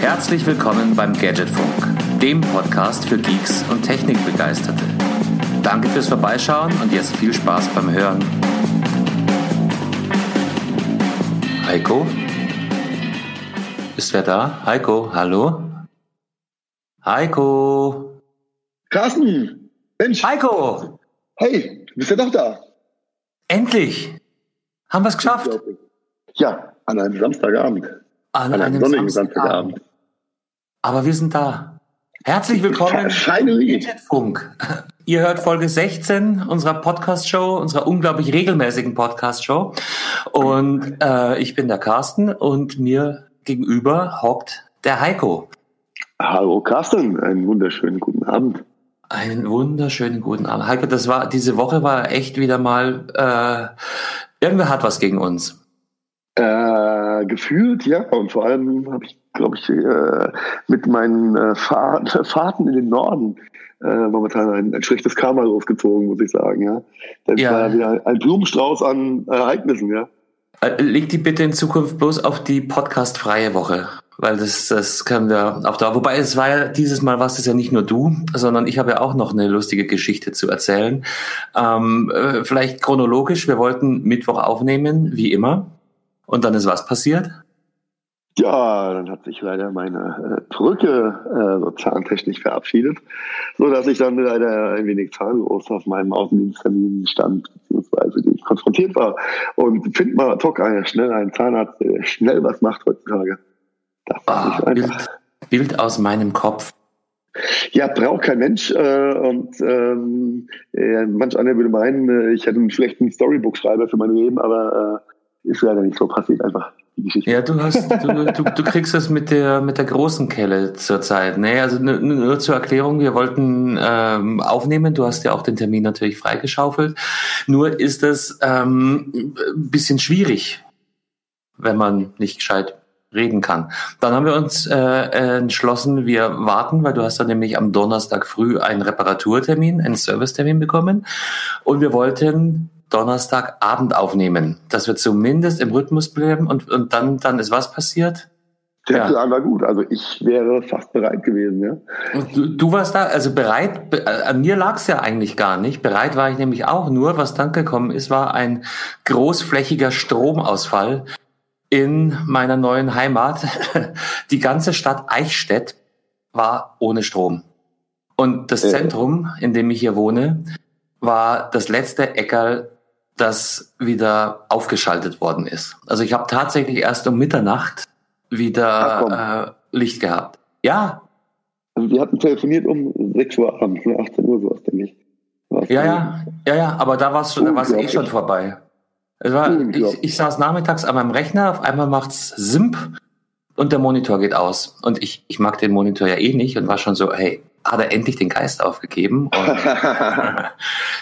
Herzlich willkommen beim Gadgetfunk, dem Podcast für Geeks und Technikbegeisterte. Danke fürs Vorbeischauen und jetzt viel Spaß beim Hören. Heiko? Ist wer da? Heiko, hallo? Heiko? Carsten! Mensch! Heiko! Hey, bist du doch da? Endlich! Haben wir es geschafft? Ja, an einem Samstagabend. An, an einem, sonnigen Samstagabend. Samstagabend. Aber wir sind da. Herzlich willkommen Finally. Funk. Ihr hört Folge 16 unserer Podcast-Show, unserer unglaublich regelmäßigen Podcast-Show. Und äh, ich bin der Carsten und mir gegenüber hockt der Heiko. Hallo Carsten, einen wunderschönen guten Abend. Einen wunderschönen guten Abend. Heiko, das war, diese Woche war echt wieder mal, äh, irgendwer hat was gegen uns. Äh, gefühlt, ja. Und vor allem habe ich, glaube ich, äh, mit meinen äh, Fahr Fahrten in den Norden äh, momentan ein, ein schlechtes Karma losgezogen, muss ich sagen, ja. Das ja. war wieder ein Blumenstrauß an Ereignissen, ja. Äh, leg die bitte in Zukunft bloß auf die podcastfreie Woche. Weil das, das können wir auf da. Wobei es war ja dieses Mal warst es ja nicht nur du, sondern ich habe ja auch noch eine lustige Geschichte zu erzählen. Ähm, äh, vielleicht chronologisch. Wir wollten Mittwoch aufnehmen, wie immer. Und dann ist was passiert? Ja, dann hat sich leider meine äh, Brücke äh, zahntechnisch verabschiedet, so dass ich dann leider ein wenig zahnlos auf meinem Außendiensttermin stand, beziehungsweise die ich konfrontiert war. Und find mal Tok einer schnell einen Zahnarzt, der schnell was macht heutzutage. Das oh, Bild, Bild aus meinem Kopf. Ja, braucht kein Mensch. Äh, und ähm, äh, manch einer würde meinen, äh, ich hätte einen schlechten Storybook-Schreiber für mein Leben, aber äh, ist leider nicht so passiert einfach. Die Geschichte. Ja, du hast, du, du, du kriegst das mit der mit der großen Kelle zurzeit. Ne, also nur, nur zur Erklärung: Wir wollten ähm, aufnehmen. Du hast ja auch den Termin natürlich freigeschaufelt. Nur ist es ähm, bisschen schwierig, wenn man nicht gescheit reden kann. Dann haben wir uns äh, entschlossen, wir warten, weil du hast dann nämlich am Donnerstag früh einen Reparaturtermin, einen Servicetermin bekommen und wir wollten Donnerstagabend aufnehmen, dass wir zumindest im Rhythmus bleiben und, und dann, dann ist was passiert? Der ja. Plan war gut, also ich wäre fast bereit gewesen, ja. Du, du warst da, also bereit, äh, an mir lag es ja eigentlich gar nicht. Bereit war ich nämlich auch nur, was dann gekommen ist, war ein großflächiger Stromausfall in meiner neuen Heimat. Die ganze Stadt Eichstätt war ohne Strom. Und das Zentrum, in dem ich hier wohne, war das letzte Eckerl das wieder aufgeschaltet worden ist. Also ich habe tatsächlich erst um Mitternacht wieder äh, Licht gehabt. Ja. Also wir hatten telefoniert um 6 Uhr abends, 18 ne? Uhr sowas, denke ich. ja, ja, ja, ja, aber da war es schon, da eh schon vorbei. Es war, ich, ich saß nachmittags an meinem Rechner, auf einmal macht's Simp und der Monitor geht aus. Und ich, ich mag den Monitor ja eh nicht und war schon so, hey, hat er endlich den Geist aufgegeben und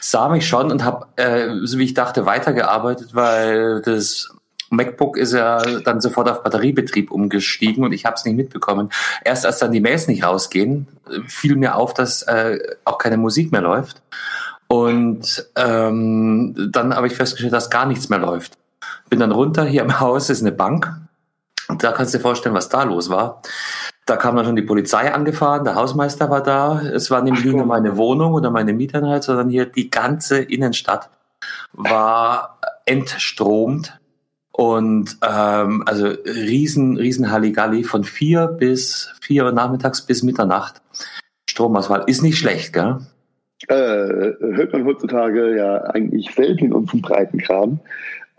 sah mich schon und habe, äh, so wie ich dachte, weitergearbeitet, weil das MacBook ist ja dann sofort auf Batteriebetrieb umgestiegen und ich habe es nicht mitbekommen. Erst als dann die Mails nicht rausgehen, fiel mir auf, dass äh, auch keine Musik mehr läuft. Und ähm, dann habe ich festgestellt, dass gar nichts mehr läuft. Bin dann runter, hier im Haus ist eine Bank. Und da kannst du dir vorstellen, was da los war. Da kam dann schon die Polizei angefahren, der Hausmeister war da. Es war nämlich nicht nur meine Wohnung oder meine Mieteinheit, sondern hier die ganze Innenstadt war entstromt. Und ähm, also riesen, riesen Halligalli von vier bis vier Uhr nachmittags bis Mitternacht. Stromausfall ist nicht schlecht, gell? Äh, hört man heutzutage ja eigentlich selten in unserem Breitenkram.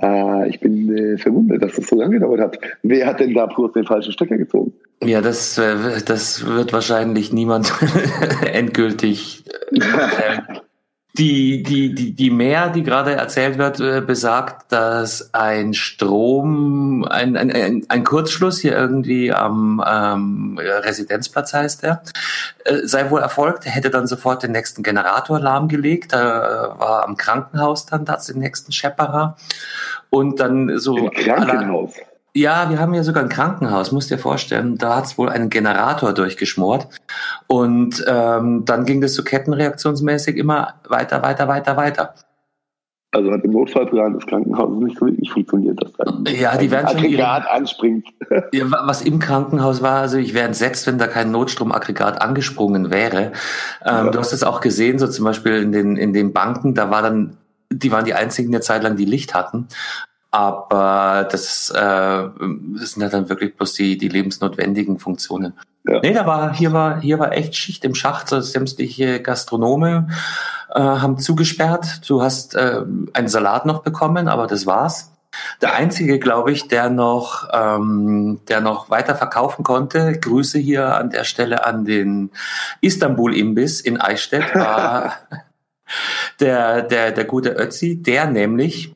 Äh, ich bin äh, verwundert, dass das so lange gedauert hat. Wer hat denn da bloß den falschen Stecker gezogen? Ja, das, äh, das wird wahrscheinlich niemand endgültig. Äh, die, die, die, die Mehr, die gerade erzählt wird, äh, besagt, dass ein Strom, ein, ein, ein Kurzschluss hier irgendwie am ähm, Residenzplatz heißt der, sei wohl erfolgt. Er hätte dann sofort den nächsten Generator lahmgelegt. Da war am Krankenhaus dann das den nächsten Schepperer. Und dann so. Im Krankenhaus? Ja, wir haben ja sogar ein Krankenhaus, musst dir vorstellen. Da hat's wohl einen Generator durchgeschmort. Und ähm, dann ging das so kettenreaktionsmäßig immer weiter, weiter, weiter, weiter. Also hat im Notfallplan des Krankenhauses nicht so wirklich funktioniert, dass dann ja, die werden schon Aggregat ihre, anspringt. Ja, was im Krankenhaus war, also ich wäre entsetzt, wenn da kein Notstromaggregat angesprungen wäre. Ähm, ja. Du hast es auch gesehen, so zum Beispiel in den, in den Banken, da war dann, die waren die einzigen eine Zeit lang, die Licht hatten. Aber das, äh, das sind ja dann wirklich bloß die, die lebensnotwendigen Funktionen. Ja. Nee, da war, hier war, hier war echt Schicht im Schacht, sämtliche Gastronome äh, haben zugesperrt. Du hast äh, einen Salat noch bekommen, aber das war's. Der einzige, glaube ich, der noch, ähm, der noch weiter verkaufen konnte, Grüße hier an der Stelle an den Istanbul-Imbiss in Eichstätt, war der, der, der gute Ötzi, der nämlich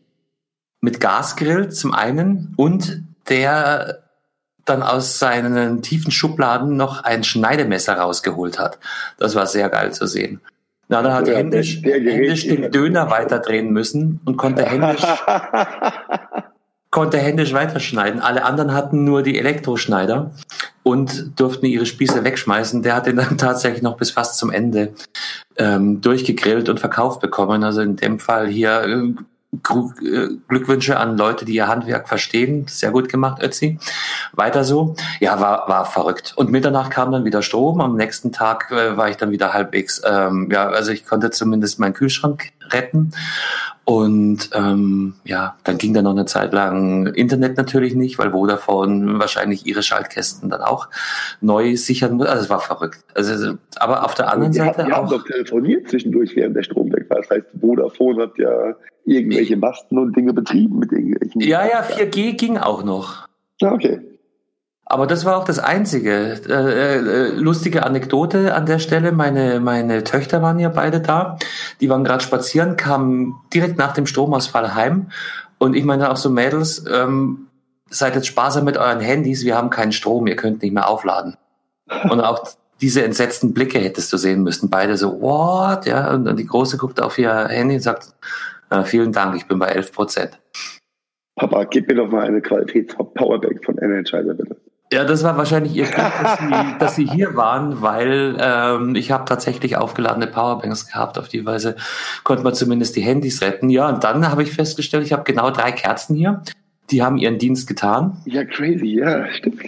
mit Gasgrill zum einen und der dann aus seinen tiefen Schubladen noch ein Schneidemesser rausgeholt hat. Das war sehr geil zu sehen. Na, da hat ja, händisch, händisch den Döner weiterdrehen müssen und konnte händisch, konnte händisch weiterschneiden. Alle anderen hatten nur die Elektroschneider und durften ihre Spieße wegschmeißen. Der hat den dann tatsächlich noch bis fast zum Ende ähm, durchgegrillt und verkauft bekommen. Also in dem Fall hier äh, äh, Glückwünsche an Leute, die ihr Handwerk verstehen. Sehr gut gemacht, Ötzi. Weiter so. Ja, war, war verrückt. Und Mitternacht kam dann wieder Strom. Am nächsten Tag äh, war ich dann wieder halbwegs, ähm, ja, also ich konnte zumindest meinen Kühlschrank retten. Und ähm, ja, dann ging da noch eine Zeit lang Internet natürlich nicht, weil Vodafone wahrscheinlich ihre Schaltkästen dann auch neu sichern muss. Also es war verrückt. Also, aber auf der anderen wir Seite haben, wir auch. haben doch telefoniert zwischendurch, während der Strom weg war. Das heißt, Vodafone hat ja irgendwelche Masten und Dinge betrieben mit irgendwelchen. Ja, ja, 4G ging auch noch. Ja, okay. Aber das war auch das Einzige. Äh, äh, lustige Anekdote an der Stelle. Meine, meine Töchter waren ja beide da. Die waren gerade spazieren, kamen direkt nach dem Stromausfall heim. Und ich meine auch so, Mädels, ähm, seid jetzt sparsam mit euren Handys, wir haben keinen Strom, ihr könnt nicht mehr aufladen. Und auch diese entsetzten Blicke hättest du sehen müssen. Beide so, what? Ja, und, und die Große guckt auf ihr Handy und sagt, äh, vielen Dank, ich bin bei 11 Prozent. Papa, gib mir doch mal eine Qualitäts-Powerbank von Energizer, bitte. Ja, das war wahrscheinlich ihr Glück, dass sie, dass sie hier waren, weil ähm, ich habe tatsächlich aufgeladene Powerbanks gehabt. Auf die Weise konnte man zumindest die Handys retten. Ja, und dann habe ich festgestellt, ich habe genau drei Kerzen hier. Die haben ihren Dienst getan. Ja, crazy, ja, stimmt.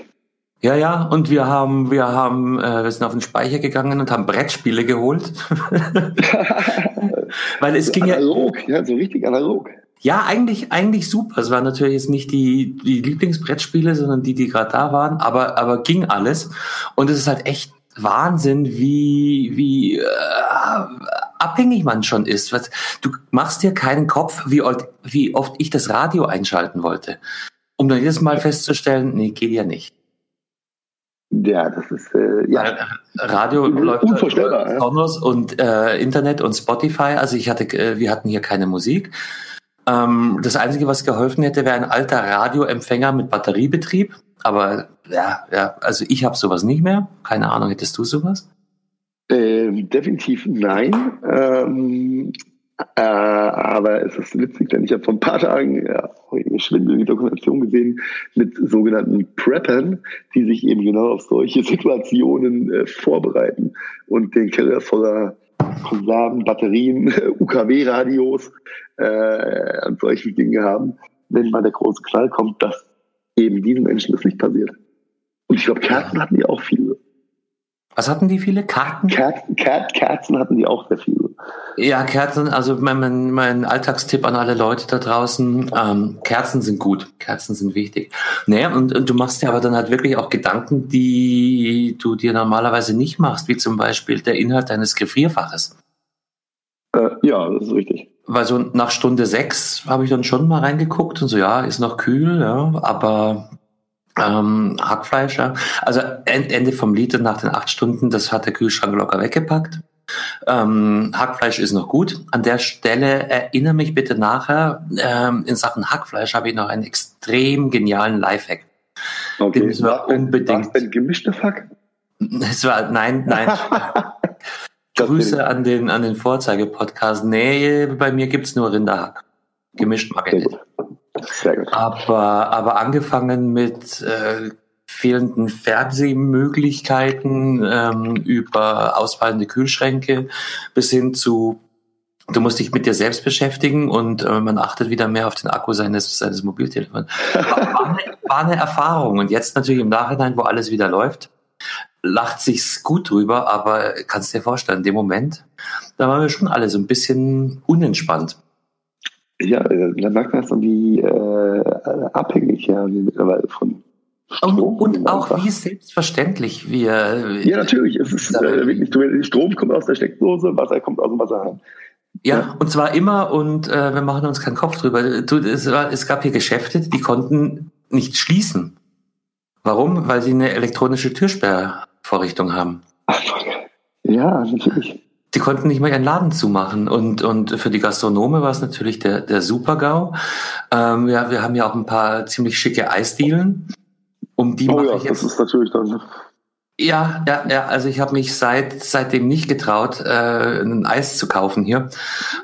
Ja, ja, und wir haben, wir haben, äh, wir sind auf den Speicher gegangen und haben Brettspiele geholt. Weil es so ging analog, ja, ja, so richtig analog. Ja, eigentlich, eigentlich super. Es waren natürlich jetzt nicht die, die Lieblingsbrettspiele, sondern die, die gerade da waren, aber, aber ging alles. Und es ist halt echt Wahnsinn, wie, wie äh, abhängig man schon ist. Was, du machst dir keinen Kopf, wie, wie oft ich das Radio einschalten wollte. Um dann jedes Mal festzustellen, nee, geht ja nicht. Ja, das ist äh, ja. Radio läuft unvorstellbar. Ja. Und äh, Internet und Spotify. Also ich hatte, äh, wir hatten hier keine Musik. Ähm, das Einzige, was geholfen hätte, wäre ein alter Radioempfänger mit Batteriebetrieb. Aber ja, ja, also ich habe sowas nicht mehr. Keine Ahnung, hättest du sowas? Ähm, definitiv nein. Ähm, äh, aber es ist witzig, denn ich habe vor ein paar Tagen ja, eine schwindelige Dokumentation gesehen mit sogenannten Preppern, die sich eben genau auf solche Situationen äh, vorbereiten und den Keller voller Konserven, Batterien, UKW-Radios äh, und solche Dinge haben, wenn mal der große Knall kommt, dass eben diesen Menschen das nicht passiert. Und ich glaube, Kerzen hatten die auch viele. Was hatten die viele? Karten? Kerzen, Kerzen hatten die auch sehr viele. Ja, Kerzen, also mein, mein Alltagstipp an alle Leute da draußen, ähm, Kerzen sind gut, Kerzen sind wichtig. Naja, und, und du machst dir aber dann halt wirklich auch Gedanken, die du dir normalerweise nicht machst, wie zum Beispiel der Inhalt deines Gefrierfaches. Äh, ja, das ist richtig. Weil so nach Stunde sechs habe ich dann schon mal reingeguckt und so, ja, ist noch kühl, ja, aber ähm, Hackfleisch, ja. Also Ende vom Lied nach den acht Stunden, das hat der Kühlschrank locker weggepackt. Ähm, Hackfleisch ist noch gut. An der Stelle erinnere mich bitte nachher. Ähm, in Sachen Hackfleisch habe ich noch einen extrem genialen Lifehack. Okay. Den müssen wir unbedingt. War gemischter Hack? Es war nein, nein. Grüße an den an den Vorzeige-Podcast. Nee, bei mir gibt's nur Rinderhack. Gemischt mag ich nicht. Sehr gut. Aber, aber angefangen mit äh, fehlenden Fernsehmöglichkeiten ähm, über ausfallende Kühlschränke bis hin zu Du musst dich mit dir selbst beschäftigen und äh, man achtet wieder mehr auf den Akku seines, seines Mobiltelefons. War eine, war eine Erfahrung. Und jetzt natürlich im Nachhinein, wo alles wieder läuft, lacht sich's gut drüber, aber kannst dir vorstellen, in dem Moment, da waren wir schon alle so ein bisschen unentspannt. Ja, äh, da merkt man dann, wie äh, abhängig ja mittlerweile von Strom und, und auch wie selbstverständlich wir. Ja, natürlich. Es ist äh, wirklich, Strom kommt aus der Steckdose, Wasser kommt aus dem Wasserhahn. Ja, ja, und zwar immer und äh, wir machen uns keinen Kopf drüber. Du, es, war, es gab hier Geschäfte, die konnten nicht schließen. Warum? Weil sie eine elektronische Türsperrvorrichtung haben. Ach, ja, natürlich. Die konnten nicht mal ihren Laden zumachen. Und, und für die Gastronome war es natürlich der, der Super-GAU. Ähm, ja, wir haben ja auch ein paar ziemlich schicke Eisdielen. Um die oh mache ja, ich jetzt. Das ist natürlich dann ja, ja, ja. Also ich habe mich seit seitdem nicht getraut, äh, ein Eis zu kaufen hier.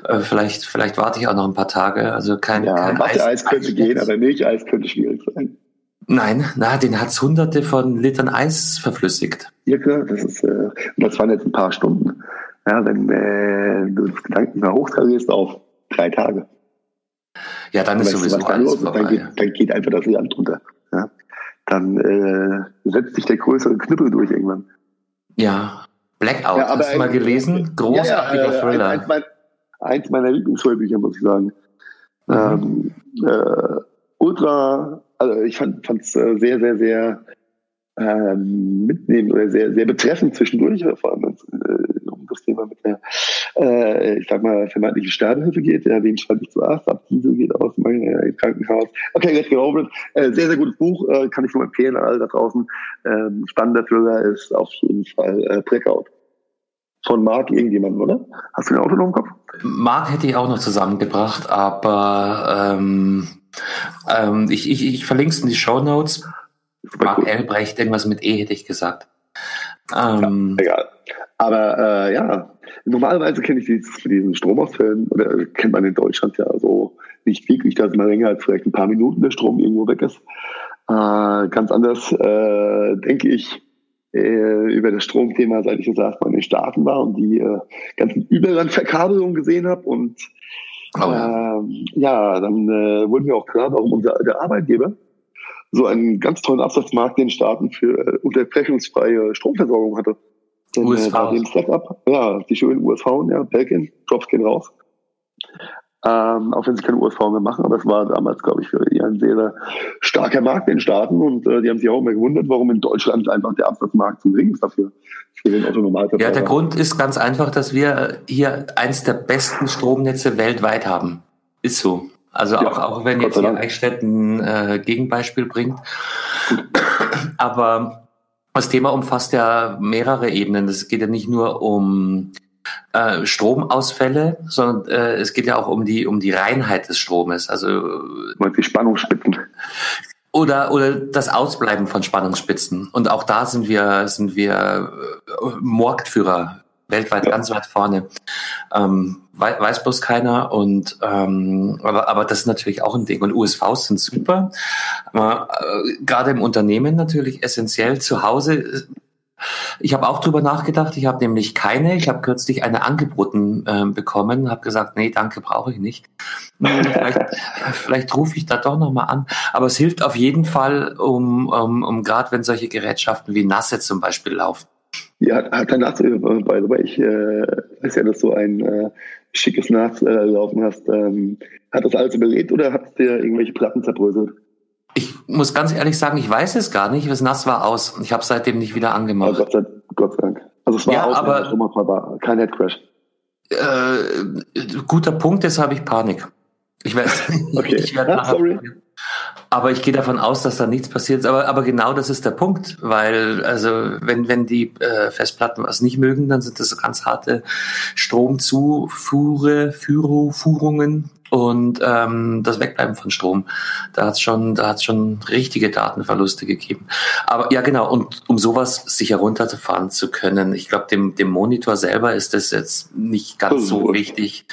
Äh, vielleicht, vielleicht warte ich auch noch ein paar Tage. Also kein, ja, kein Eis. Eis könnte gehen, aber Milcheis könnte schwierig sein. Nein, na, den hat's hunderte von Litern Eis verflüssigt. Ja klar, das ist, äh, das waren jetzt ein paar Stunden. Ja, wenn äh, du das Gedanken mal hochtransierst auf drei Tage. Ja, dann ist sowieso was alles vorbei. Dann geht, dann geht einfach das Land runter. Ja? dann äh, setzt sich der größere Knüppel durch irgendwann. Ja, Blackout, ja, hast du mal gelesen? Großartiger ja, Thriller. Eins, mein, eins meiner Lieblingshörbücher, muss ich sagen. Mhm. Ähm, äh, ultra, also ich fand es äh, sehr, sehr, sehr ähm, mitnehmen oder sehr, sehr betreffend zwischendurch, vor allem äh, das Thema mit der, äh, ich sag mal, vermeintlichen Sterbehilfe geht. Ja, wen schreibe ich zuerst ab? Diese geht aus meinem äh, Krankenhaus. Okay, go over äh, Sehr, sehr gutes Buch, äh, kann ich nur empfehlen an alle da draußen. Ähm, spannender Thriller ist auf jeden Fall äh, Blackout. Von Mark irgendjemanden, oder? Hast du ein Auto noch im Kopf? Mark hätte ich auch noch zusammengebracht, aber ähm, ähm, ich, ich, ich verlinke es in die Show Notes. Mark cool. Elbrecht, irgendwas mit E hätte ich gesagt. Ähm, ja, egal. Aber äh, ja, normalerweise kenne ich dieses, diesen Stromausfällen, oder kennt man in Deutschland ja so nicht wirklich, dass mal länger als vielleicht ein paar Minuten der Strom irgendwo weg ist. Äh, ganz anders äh, denke ich äh, über das Stromthema, seit ich jetzt erstmal in den Staaten war und die äh, ganzen Überlandverkabelungen gesehen habe und oh, ja. Äh, ja, dann äh, wurde mir auch klar, warum unser der Arbeitgeber so einen ganz tollen Absatzmarkt in den Staaten für äh, unterbrechungsfreie Stromversorgung hatte. Denn, USV. Äh, dem Setup, ja, die schönen USV, ja, Belgien, Drops gehen raus. Ähm, auch wenn sie keine USV mehr machen, aber es war damals, glaube ich, für ein sehr, starker Markt in den Staaten und äh, die haben sich auch immer gewundert, warum in Deutschland einfach der Absatzmarkt zu gering ist dafür. Für den Ja, der Grund ist ganz einfach, dass wir hier eins der besten Stromnetze weltweit haben. Ist so. Also ja, auch, auch wenn jetzt hier Eichstätt ein äh, Gegenbeispiel bringt. Aber das Thema umfasst ja mehrere Ebenen. Es geht ja nicht nur um äh, Stromausfälle, sondern äh, es geht ja auch um die um die Reinheit des Stromes. Also die Spannungsspitzen oder oder das Ausbleiben von Spannungsspitzen. Und auch da sind wir sind wir äh, Marktführer weltweit ja. ganz weit vorne. Ähm, weiß bloß keiner und ähm, aber, aber das ist natürlich auch ein Ding und USVs sind super, aber, äh, gerade im Unternehmen natürlich essentiell zu Hause. Ich habe auch drüber nachgedacht. Ich habe nämlich keine. Ich habe kürzlich eine angeboten äh, bekommen. Habe gesagt, nee, danke, brauche ich nicht. Vielleicht, vielleicht rufe ich da doch noch mal an. Aber es hilft auf jeden Fall, um, um, um gerade wenn solche Gerätschaften wie Nasse zum Beispiel laufen. Ja, hat der Nass, by the way, ich äh, weiß ja, dass du ein äh, schickes Nass äh, laufen hast. Ähm, hat das alles überlebt oder hat es dir irgendwelche Platten zerbröselt? Ich muss ganz ehrlich sagen, ich weiß es gar nicht. Das Nass war aus. Ich habe seitdem nicht wieder angemacht. Oh, Gott, sei, Gott sei Dank. Also es war ja, aus, aber, war kein Headcrash. Äh, guter Punkt, jetzt habe ich Panik. Ich weiß. Okay. Ich werde ah, sorry. Aber ich gehe davon aus, dass da nichts passiert. Aber, aber genau das ist der Punkt, weil also wenn wenn die äh, Festplatten was nicht mögen, dann sind das ganz harte Stromzufuhre, Führungen und ähm, das Wegbleiben von Strom. Da hat es schon, da hat's schon richtige Datenverluste gegeben. Aber ja, genau. Und um sowas sicher runterzufahren zu können, ich glaube, dem, dem Monitor selber ist das jetzt nicht ganz so wichtig.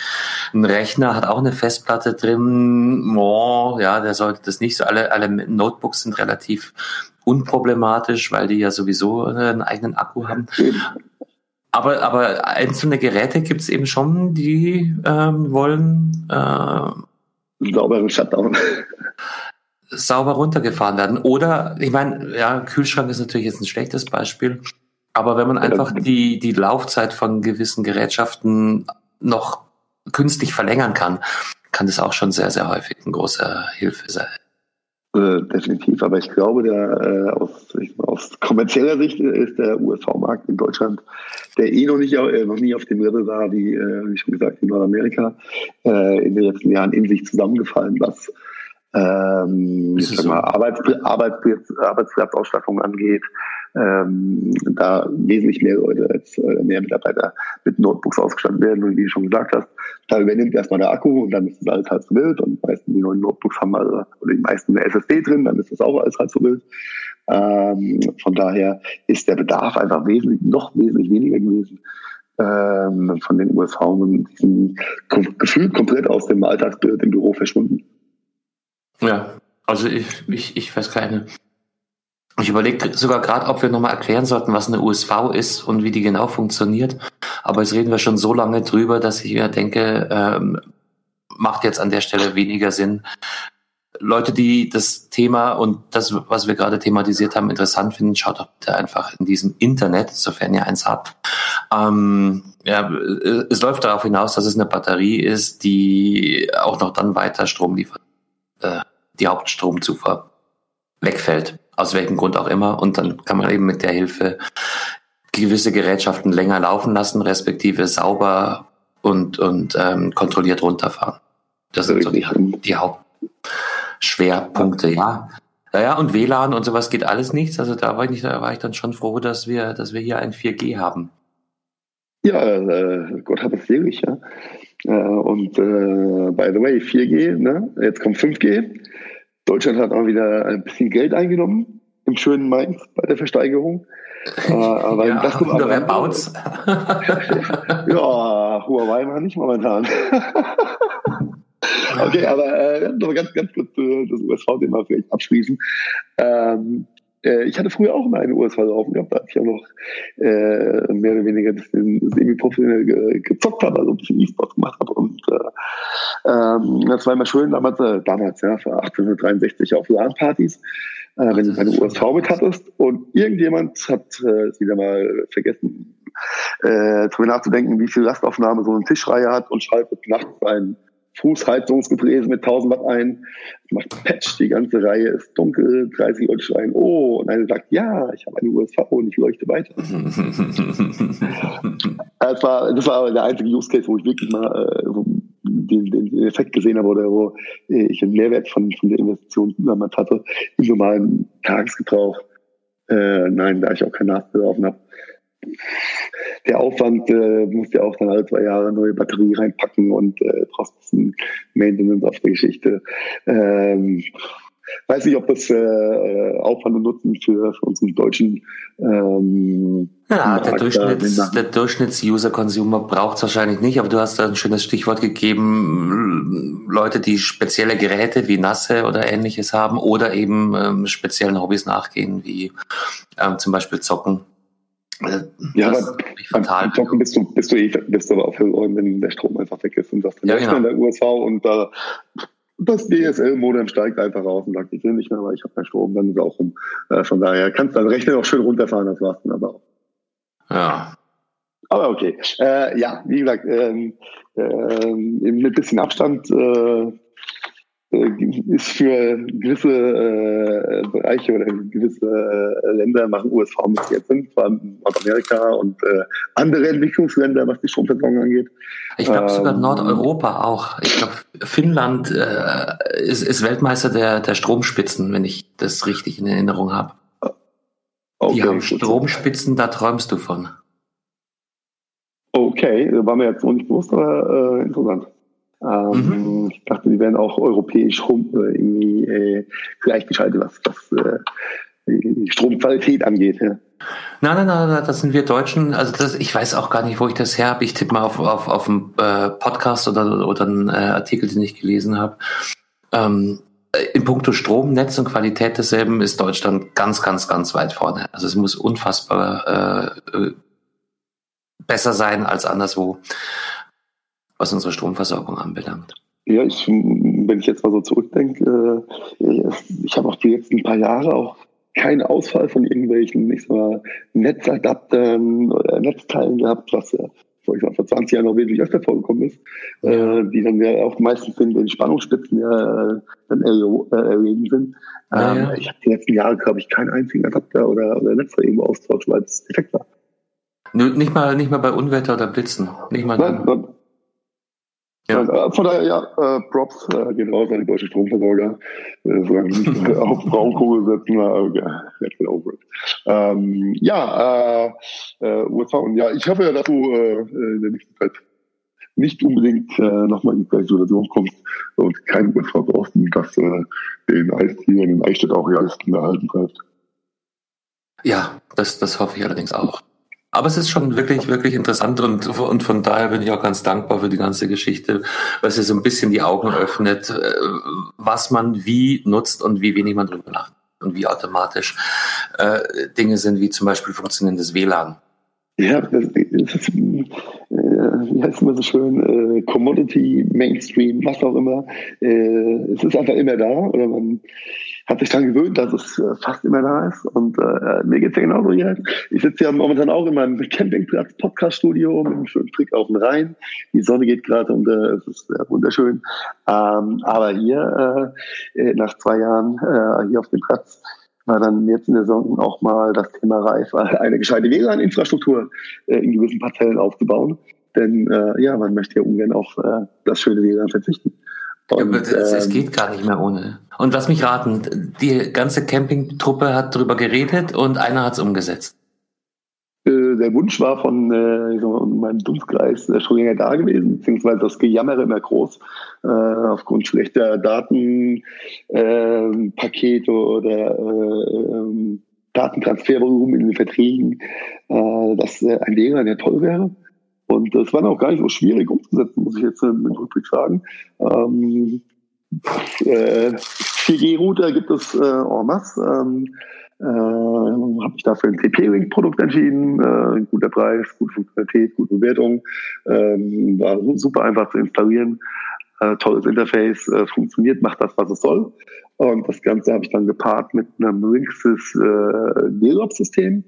Ein Rechner hat auch eine Festplatte drin. Oh, ja, der sollte das nicht so. Alle, alle Notebooks sind relativ unproblematisch, weil die ja sowieso einen eigenen Akku haben. Aber, aber einzelne Geräte gibt es eben schon, die ähm, wollen äh, sauberen Shutdown. sauber runtergefahren werden. Oder, ich meine, ja, Kühlschrank ist natürlich jetzt ein schlechtes Beispiel, aber wenn man einfach die, die Laufzeit von gewissen Gerätschaften noch künstlich verlängern kann, kann das auch schon sehr, sehr häufig eine große Hilfe sein. Äh, definitiv, aber ich glaube, der, äh, aus, aus kommerzieller Sicht ist der USV-Markt in Deutschland, der eh noch, nicht, äh, noch nie auf dem Level war, wie, äh, wie schon gesagt, in Nordamerika, äh, in den letzten Jahren in sich zusammengefallen, was ähm, ich sag mal, Arbeits Arbeitsplatz, Arbeitsplatzausstattung angeht, ähm, da wesentlich mehr Leute als äh, mehr Mitarbeiter mit Notebooks ausgestattet werden. Und wie du schon gesagt hast, da übernimmt erstmal der Akku und dann ist das alles halb so wild. Und die meisten die neuen Notebooks haben also, oder die meisten eine SSD drin, dann ist das auch alles halb so wild. Ähm, von daher ist der Bedarf einfach wesentlich, noch wesentlich weniger gewesen ähm, von den USV und diesen gefühlt komplett aus dem Alltagsbild im Büro verschwunden. Ja, also ich, ich, ich weiß keine. Ich überlege sogar gerade, ob wir nochmal erklären sollten, was eine USV ist und wie die genau funktioniert. Aber jetzt reden wir schon so lange drüber, dass ich mir denke, ähm, macht jetzt an der Stelle weniger Sinn. Leute, die das Thema und das, was wir gerade thematisiert haben, interessant finden, schaut doch bitte einfach in diesem Internet, sofern ihr eins habt. Ähm, ja, es läuft darauf hinaus, dass es eine Batterie ist, die auch noch dann weiter Strom liefert äh, die Hauptstromzufuhr wegfällt, aus welchem Grund auch immer. Und dann kann man eben mit der Hilfe gewisse Gerätschaften länger laufen lassen, respektive sauber und, und ähm, kontrolliert runterfahren. Das sind so die, die Hauptschwerpunkte, ja. Naja, und WLAN und sowas geht alles nichts. Also da war ich, da war ich dann schon froh, dass wir, dass wir hier ein 4G haben. Ja, äh, Gott hat es selig, ja. Äh, und äh, by the way, 4G, ne? jetzt kommt 5G. Deutschland hat auch wieder ein bisschen Geld eingenommen im schönen Mainz bei der Versteigerung. Äh, aber ja, das kommt wer baut's? ja, Huawei mal nicht momentan. okay, aber äh, noch ganz, ganz kurz äh, das USV-Thema vielleicht abschließen. Ähm, äh, ich hatte früher auch mal eine USV laufen gehabt, da ich auch noch äh, mehr oder weniger semi-professionell ge gezockt habe, also ein bisschen E-Sport gemacht habe. Und äh, ähm, das war immer schön damals, äh, damals ja, für 1863 auf LAN-Partys, äh, wenn du keine USV mit hattest und irgendjemand hat äh, wieder mal vergessen, äh, darüber nachzudenken, wie viel Lastaufnahme so eine Tischreihe hat und schaltet nachts ein Fußheizungsgebläse mit 1000 Watt ein, macht Patch, die ganze Reihe ist dunkel, 30 Leute schreien, oh, und einer sagt, ja, ich habe eine USV und ich leuchte weiter. das, war, das war aber der einzige Use Case, wo ich wirklich mal äh, den, den Effekt gesehen habe oder wo ich einen Mehrwert von, von der Investition damals hatte, im normalen Tagesgebrauch. Äh, nein, da ich auch kein Nachbedarf habe der Aufwand äh, muss ja auch dann alle zwei Jahre neue Batterie reinpacken und äh, brauchst ein Maintenance auf der Geschichte. Ähm, weiß nicht, ob das äh, Aufwand und Nutzen für, für unseren deutschen ähm, ja, der, Durchschnitts, der Durchschnitts-User-Consumer braucht es wahrscheinlich nicht, aber du hast da ein schönes Stichwort gegeben, Leute, die spezielle Geräte wie Nasse oder ähnliches haben oder eben ähm, speziellen Hobbys nachgehen, wie ähm, zum Beispiel Zocken äh, ja, aber. Beim bist du, bist du eh, bist du aber auch verloren, wenn der Strom einfach weg ist und das dann ja, genau. in der USV und da das DSL-Modem steigt einfach raus und sagt, ich will nicht mehr, weil ich habe keinen Strom, dann ist auch rum. Äh, von daher kannst du deinen Rechner auch schön runterfahren, das war's dann aber auch. Ja. Aber okay. Äh, ja, wie gesagt, ähm, ähm, mit bisschen Abstand äh, ist für gewisse äh, Bereiche oder gewisse äh, Länder machen USV mit jetzt Sinn, vor allem Nordamerika und äh, andere Entwicklungsländer, was die Stromversorgung angeht. Ich glaube ähm, sogar Nordeuropa auch. Ich glaube, Finnland äh, ist, ist Weltmeister der, der Stromspitzen, wenn ich das richtig in Erinnerung habe. Okay, die haben Stromspitzen, da träumst du von. Okay, war mir jetzt noch nicht bewusst, aber äh, interessant. Ähm, mhm. Ich dachte, die wären auch europäisch rum, äh, irgendwie äh, gleichgeschaltet, was, was äh, die Stromqualität angeht. Ja. Nein, nein, nein, nein, das sind wir Deutschen. Also das, ich weiß auch gar nicht, wo ich das her habe. Ich tippe mal auf, auf, auf einen äh, Podcast oder, oder einen äh, Artikel, den ich gelesen habe. Ähm, in puncto Strom, Netz und Qualität desselben ist Deutschland ganz, ganz, ganz weit vorne. Also es muss unfassbar äh, besser sein als anderswo, was unsere Stromversorgung anbelangt. Ja, ich, wenn ich jetzt mal so zurückdenke, äh, ich habe auch die letzten paar Jahre auch keinen Ausfall von irgendwelchen, ich sag mal, Netzadaptern oder Netzteilen gehabt, was ja vor, ich sag, vor 20 Jahren noch wesentlich öfter vorgekommen ist, äh, die dann ja auch meistens in den Spannungsspitzen ja äh, dann erregen sind. Ja, ähm, ja. Ich habe die letzten Jahre, glaube ich, keinen einzigen Adapter oder, oder Netzer irgendwo austauscht, weil es defekt war. Nicht mal, nicht mal bei Unwetter oder Blitzen. Nicht mal Nein. Ja. Äh, von daher, ja, äh, Props äh, gehen raus an die deutsche Stromversorger. Äh, solange nicht auf Braunkohle setzen, äh, over it. Ähm, ja, äh, äh, und ja, ich hoffe ja, dass du äh, in der nächsten Zeit nicht unbedingt äh, nochmal in die gleiche Situation kommst und kein USV brauchst und dass äh, den Eistier in den Eichstätt auch alles erhalten bleibt. Ja, das, das hoffe ich allerdings auch. Aber es ist schon wirklich, wirklich interessant und, und von daher bin ich auch ganz dankbar für die ganze Geschichte, weil sie so ein bisschen die Augen öffnet, äh, was man wie nutzt und wie wenig man drüber nachdenkt und wie automatisch äh, Dinge sind, wie zum Beispiel funktionierendes WLAN. Ja, das, das ist, äh, wie heißt es immer so schön, äh, Commodity, Mainstream, was auch immer. Äh, es ist einfach immer da oder man hat sich daran gewöhnt, dass es äh, fast immer da ist. Und äh, mir geht's ja genauso hier. Ich sitze ja momentan auch in meinem Campingplatz, Podcast-Studio mit einem schönen Blick auf den Rhein. Die Sonne geht gerade und äh, es ist äh, wunderschön. Ähm, aber hier, äh, äh nach zwei Jahren äh, hier auf dem Platz, war dann jetzt in der Saison auch mal das Thema Reif, eine gescheite WLAN-Infrastruktur äh, in gewissen Parzellen aufzubauen. Denn äh, ja, man möchte ja ungern auf äh, das schöne WLAN verzichten. Und, ja, es, es, ähm, geht gar nicht mehr ohne. Und lass mich raten, die ganze Campingtruppe hat darüber geredet und einer hat es umgesetzt. Äh, der Wunsch war von äh, meinem Dunstkreis äh, schon länger da gewesen, beziehungsweise das Gejammere immer groß, äh, aufgrund schlechter Datenpakete äh, oder äh, Datentransfervolumen in den Verträgen, dass ein Lehrer ja toll wäre. Und das war auch gar nicht so schwierig umzusetzen, muss ich jetzt im Rückblick sagen. Ähm, äh, 4G-Router gibt es äh, en masse. Ähm, äh, habe ich dafür ein TP-Link-Produkt entschieden. Äh, guter Preis, gute Funktionalität, gute Bewertung. Ähm, war super einfach zu installieren. Äh, tolles Interface, äh, funktioniert, macht das, was es soll. Und das Ganze habe ich dann gepaart mit einem Linksys äh, Dialog-System.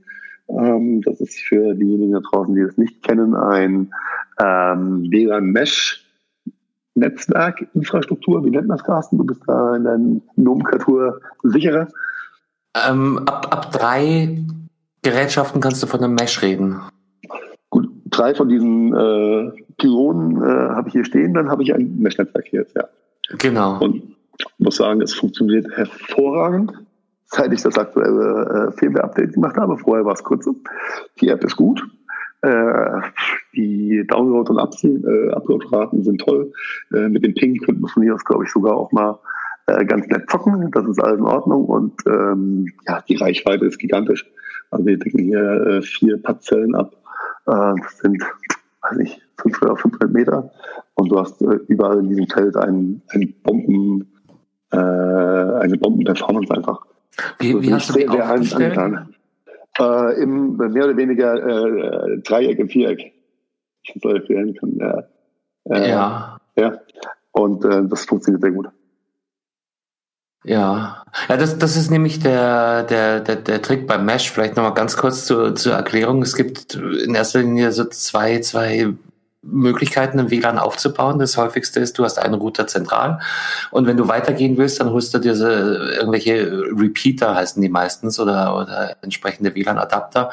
Ähm, das ist für diejenigen da draußen, die es nicht kennen, ein ähm, WLAN-Mesh Netzwerkinfrastruktur, wie nennt man das, Carsten? Du bist da in deiner Nomenklatur sicherer. Ähm, ab, ab drei Gerätschaften kannst du von einem Mesh reden. Gut, drei von diesen äh, Pylonen äh, habe ich hier stehen, dann habe ich ein Mesh-Netzwerk hier jetzt, ja. Genau. Und ich muss sagen, es funktioniert hervorragend seit ich das aktuelle äh, Firmware-Update gemacht habe. Vorher war es kurz. Die App ist gut. Äh, die Download- und äh, Upload-Raten sind toll. Äh, mit dem Ping könnten wir von hier aus, glaube ich, sogar auch mal ganz nett zocken. Das ist alles in Ordnung. Und ähm, ja, die Reichweite ist gigantisch. Also wir decken hier vier Parzellen ab. Das sind, weiß ich, 500 oder 500 Meter. Und du hast überall in diesem Feld ein, ein Bomben, eine Bombenperformance einfach. Wie, wie hast du die aufgestellt? Äh, Im mehr oder weniger äh, Dreieck im Viereck. Ich das erklären kann. Ja. Äh, ja. ja. Und äh, das funktioniert sehr gut. Ja, ja, das, das ist nämlich der, der, der, der Trick beim Mesh. Vielleicht nochmal ganz kurz zur, zur Erklärung. Es gibt in erster Linie so zwei, zwei Möglichkeiten, ein WLAN aufzubauen. Das häufigste ist, du hast einen Router zentral und wenn du weitergehen willst, dann holst du dir so irgendwelche Repeater, heißen die meistens, oder, oder entsprechende WLAN-Adapter,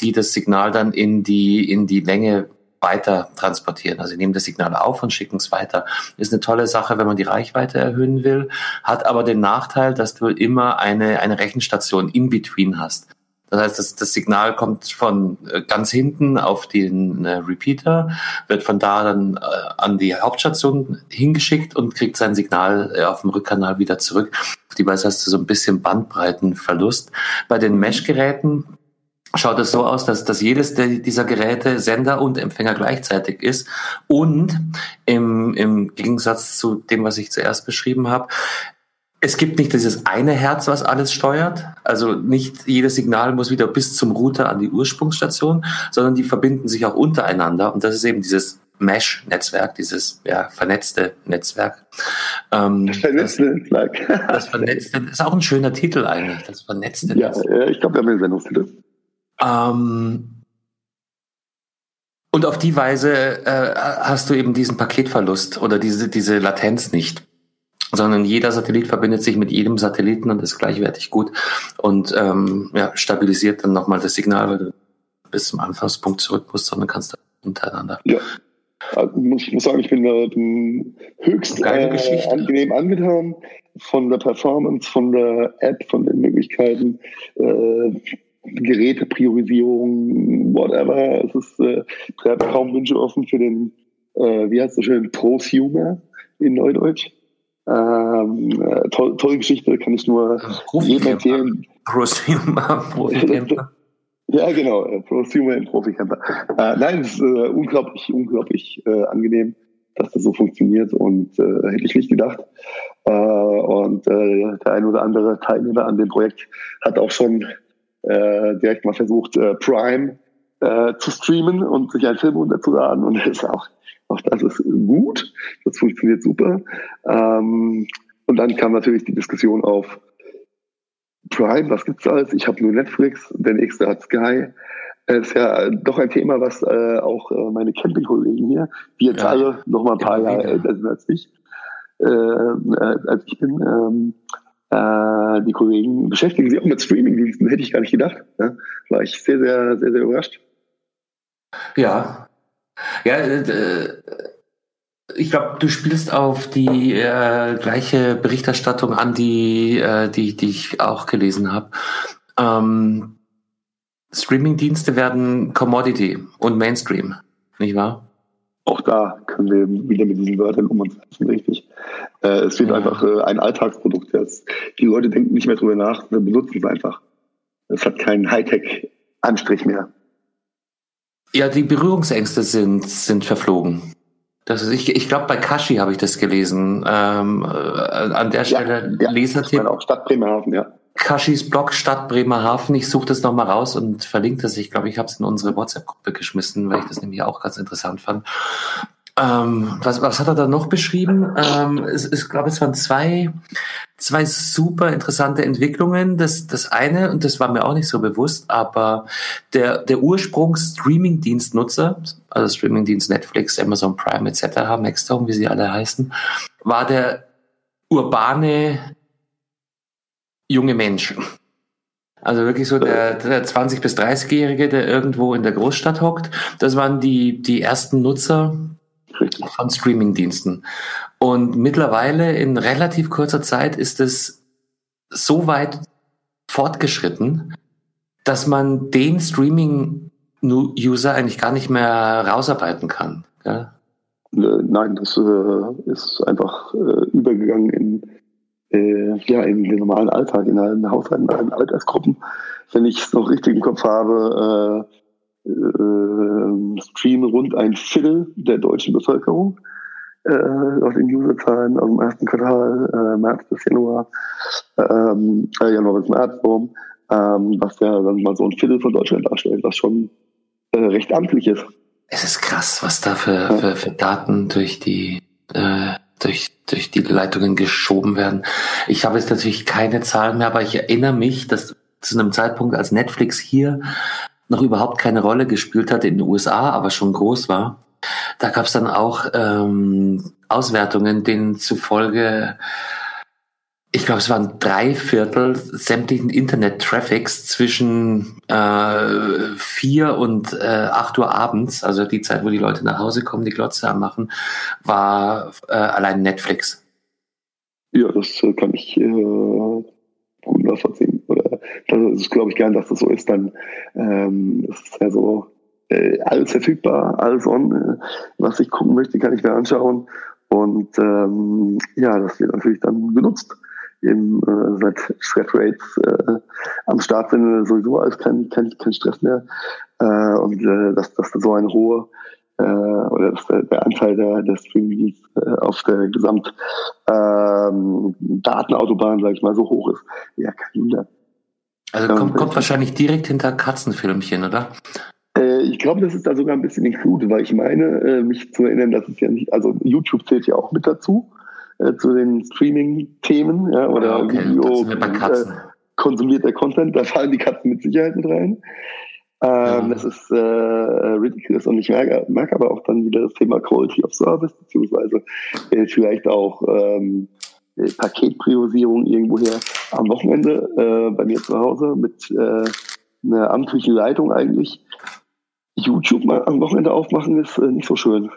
die das Signal dann in die, in die Länge weiter transportieren. Also sie nehmen das Signal auf und schicken es weiter. Ist eine tolle Sache, wenn man die Reichweite erhöhen will, hat aber den Nachteil, dass du immer eine, eine Rechenstation in between hast. Das heißt, das, das Signal kommt von äh, ganz hinten auf den äh, Repeater, wird von da dann äh, an die Hauptstation hingeschickt und kriegt sein Signal äh, auf dem Rückkanal wieder zurück. Auf die Weise hast du so ein bisschen Bandbreitenverlust. Bei den Mesh-Geräten schaut es so aus, dass, dass jedes dieser Geräte Sender und Empfänger gleichzeitig ist und im, im Gegensatz zu dem, was ich zuerst beschrieben habe, es gibt nicht dieses eine Herz, was alles steuert. Also nicht jedes Signal muss wieder bis zum Router an die Ursprungsstation, sondern die verbinden sich auch untereinander. Und das ist eben dieses Mesh-Netzwerk, dieses ja, vernetzte Netzwerk. Ähm, das vernetzte das, Netzwerk. das vernetzte, das ist auch ein schöner Titel eigentlich, das vernetzte ja, Netzwerk. Ja, ich glaube, wir haben einen Sendungstitel. Ähm, und auf die Weise äh, hast du eben diesen Paketverlust oder diese, diese Latenz nicht sondern jeder Satellit verbindet sich mit jedem Satelliten und ist gleichwertig gut und ähm, ja, stabilisiert dann nochmal das Signal, weil du bis zum Anfangspunkt zurück musst, sondern kannst da untereinander. Ja. Also ich muss sagen, ich bin da bin höchst äh, angenehm angetan von der Performance, von der App, von den Möglichkeiten, äh, Gerätepriorisierung, whatever. Es ist äh, kaum Wünsche offen für den, äh, wie heißt das schön, Prosumer in Neudeutsch. Ähm, äh, toll, tolle Geschichte, kann ich nur jedem erzählen. Prosumer, Profi-Camper. ja, genau, äh, Prosumer im Profi-Camper. Äh, nein, es ist äh, unglaublich, unglaublich äh, angenehm, dass das so funktioniert und äh, hätte ich nicht gedacht. Äh, und äh, der ein oder andere Teilnehmer an dem Projekt hat auch schon äh, direkt mal versucht, äh, Prime äh, zu streamen und sich einen Film runterzuladen und ist auch auch das ist gut, das funktioniert super. Ähm, und dann kam natürlich die Diskussion auf Prime, was gibt's alles? Ich habe nur Netflix, der nächste hat Sky. Es ist ja doch ein Thema, was äh, auch äh, meine Campingkollegen hier, die jetzt ja, alle noch mal ein paar Jahre älter sind als ich, äh, äh, als ich bin, ähm, äh, die Kollegen beschäftigen sich auch mit Streamingdiensten, hätte ich gar nicht gedacht. Ja? War ich sehr, sehr, sehr, sehr überrascht. Ja, ja, äh, ich glaube, du spielst auf die äh, gleiche Berichterstattung an, die, äh, die, die ich auch gelesen habe. Ähm, Streaming-Dienste werden Commodity und Mainstream, nicht wahr? Auch da können wir wieder mit diesen Wörtern um uns setzen, richtig. Äh, es wird ja. einfach äh, ein Alltagsprodukt. Jetzt. Die Leute denken nicht mehr drüber nach, benutzen es einfach. Es hat keinen Hightech-Anstrich mehr. Ja, die Berührungsängste sind, sind verflogen. Das ist, ich ich glaube, bei Kashi habe ich das gelesen. Ähm, äh, an der Stelle ja, ja, Lesertipp. Auch Stadt Bremerhaven, ja. Kaschis Blog Stadt Bremerhaven. Ich suche das nochmal raus und verlinke das. Ich glaube, ich habe es in unsere WhatsApp-Gruppe geschmissen, weil ich das nämlich auch ganz interessant fand. Ähm, was, was hat er da noch beschrieben? Ähm, es, ich glaube, es waren zwei, zwei super interessante Entwicklungen. Das, das eine, und das war mir auch nicht so bewusst, aber der, der Ursprungs-Streaming-Dienstnutzer, also Streaming-Dienst Netflix, Amazon Prime etc., Maxdome, wie sie alle heißen, war der urbane junge Mensch. Also wirklich so der, der 20- bis 30-Jährige, der irgendwo in der Großstadt hockt. Das waren die, die ersten Nutzer von Streamingdiensten. Und mittlerweile in relativ kurzer Zeit ist es so weit fortgeschritten, dass man den Streaming-User eigentlich gar nicht mehr rausarbeiten kann. Ja? Nein, das äh, ist einfach äh, übergegangen in, äh, ja, in den normalen Alltag, in allen Haushalten, in allen Altersgruppen. Wenn ich es noch richtig im Kopf habe, äh, streamen rund ein Viertel der deutschen Bevölkerung äh, aus den Userzahlen aus dem ersten Quartal, äh, März bis Januar, ähm, äh, Januar bis März, rum, ähm, was ja dann mal so ein Viertel von Deutschland darstellt, was schon äh, recht amtlich ist. Es ist krass, was da für, ja. für, für Daten durch die äh, durch, durch die Leitungen geschoben werden. Ich habe jetzt natürlich keine Zahlen mehr, aber ich erinnere mich, dass zu einem Zeitpunkt, als Netflix hier noch überhaupt keine Rolle gespielt hat in den USA, aber schon groß war. Da gab es dann auch ähm, Auswertungen, denen zufolge, ich glaube, es waren drei Viertel sämtlichen Internet-Traffics zwischen äh, vier und äh, acht Uhr abends, also die Zeit, wo die Leute nach Hause kommen, die Glotze anmachen, war äh, allein Netflix. Ja, das äh, kann ich äh, gut nachvollziehen. Das ist, glaube ich, gern, dass das so ist. Dann ähm, ist ja so äh, alles verfügbar, alles on. Äh, was ich gucken möchte, kann ich mir anschauen. Und ähm, ja, das wird natürlich dann genutzt. Eben äh, seit Threadrates äh, am Start sind sowieso alles kein, kein, kein Stress mehr. Äh, und äh, dass, dass so eine hohe äh, oder dass der, der Anteil der, der Streaming äh, auf der Gesamt ähm, Datenautobahn, sage ich mal, so hoch ist. Ja, kein Wunder. Also kommt, ähm, kommt wahrscheinlich direkt hinter Katzenfilmchen, oder? Äh, ich glaube, das ist da sogar ein bisschen included, weil ich meine, äh, mich zu erinnern, dass es ja nicht, also YouTube zählt ja auch mit dazu, äh, zu den Streaming-Themen, ja, oder ah, okay. Video, äh, konsumiert der Content, da fallen die Katzen mit Sicherheit mit rein. Ähm, Das ist äh, ridiculous und ich merke, merke aber auch dann wieder das Thema Quality of Service, beziehungsweise äh, vielleicht auch ähm, äh, Paketpriorisierung irgendwoher am Wochenende äh, bei mir zu Hause mit äh, einer amtlichen Leitung eigentlich. YouTube mal am Wochenende aufmachen ist äh, nicht so schön.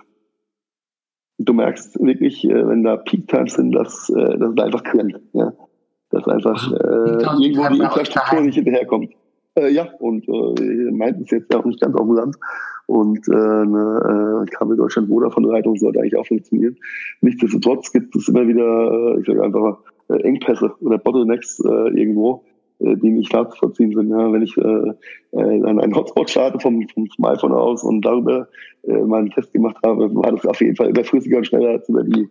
Du merkst wirklich, äh, wenn da Peak Times sind, dass, äh, dass es einfach klemmt. Ja? Dass einfach äh, irgendwo die Infrastruktur nicht hinterherkommt. Äh, ja, und äh, meint es jetzt auch nicht ganz ambulant. Und äh, eine äh, Kabel Deutschland Vodafone Leitung sollte eigentlich auch funktionieren. Nichtsdestotrotz gibt es immer wieder, äh, ich sage einfach, äh, Engpässe oder Bottlenecks äh, irgendwo, äh, die nicht nachzuvollziehen sind. Ja, wenn ich äh, äh, einen Hotspot starte vom, vom, vom iPhone aus und darüber äh, mal einen Test gemacht habe, war das auf jeden Fall überflüssiger und schneller als über die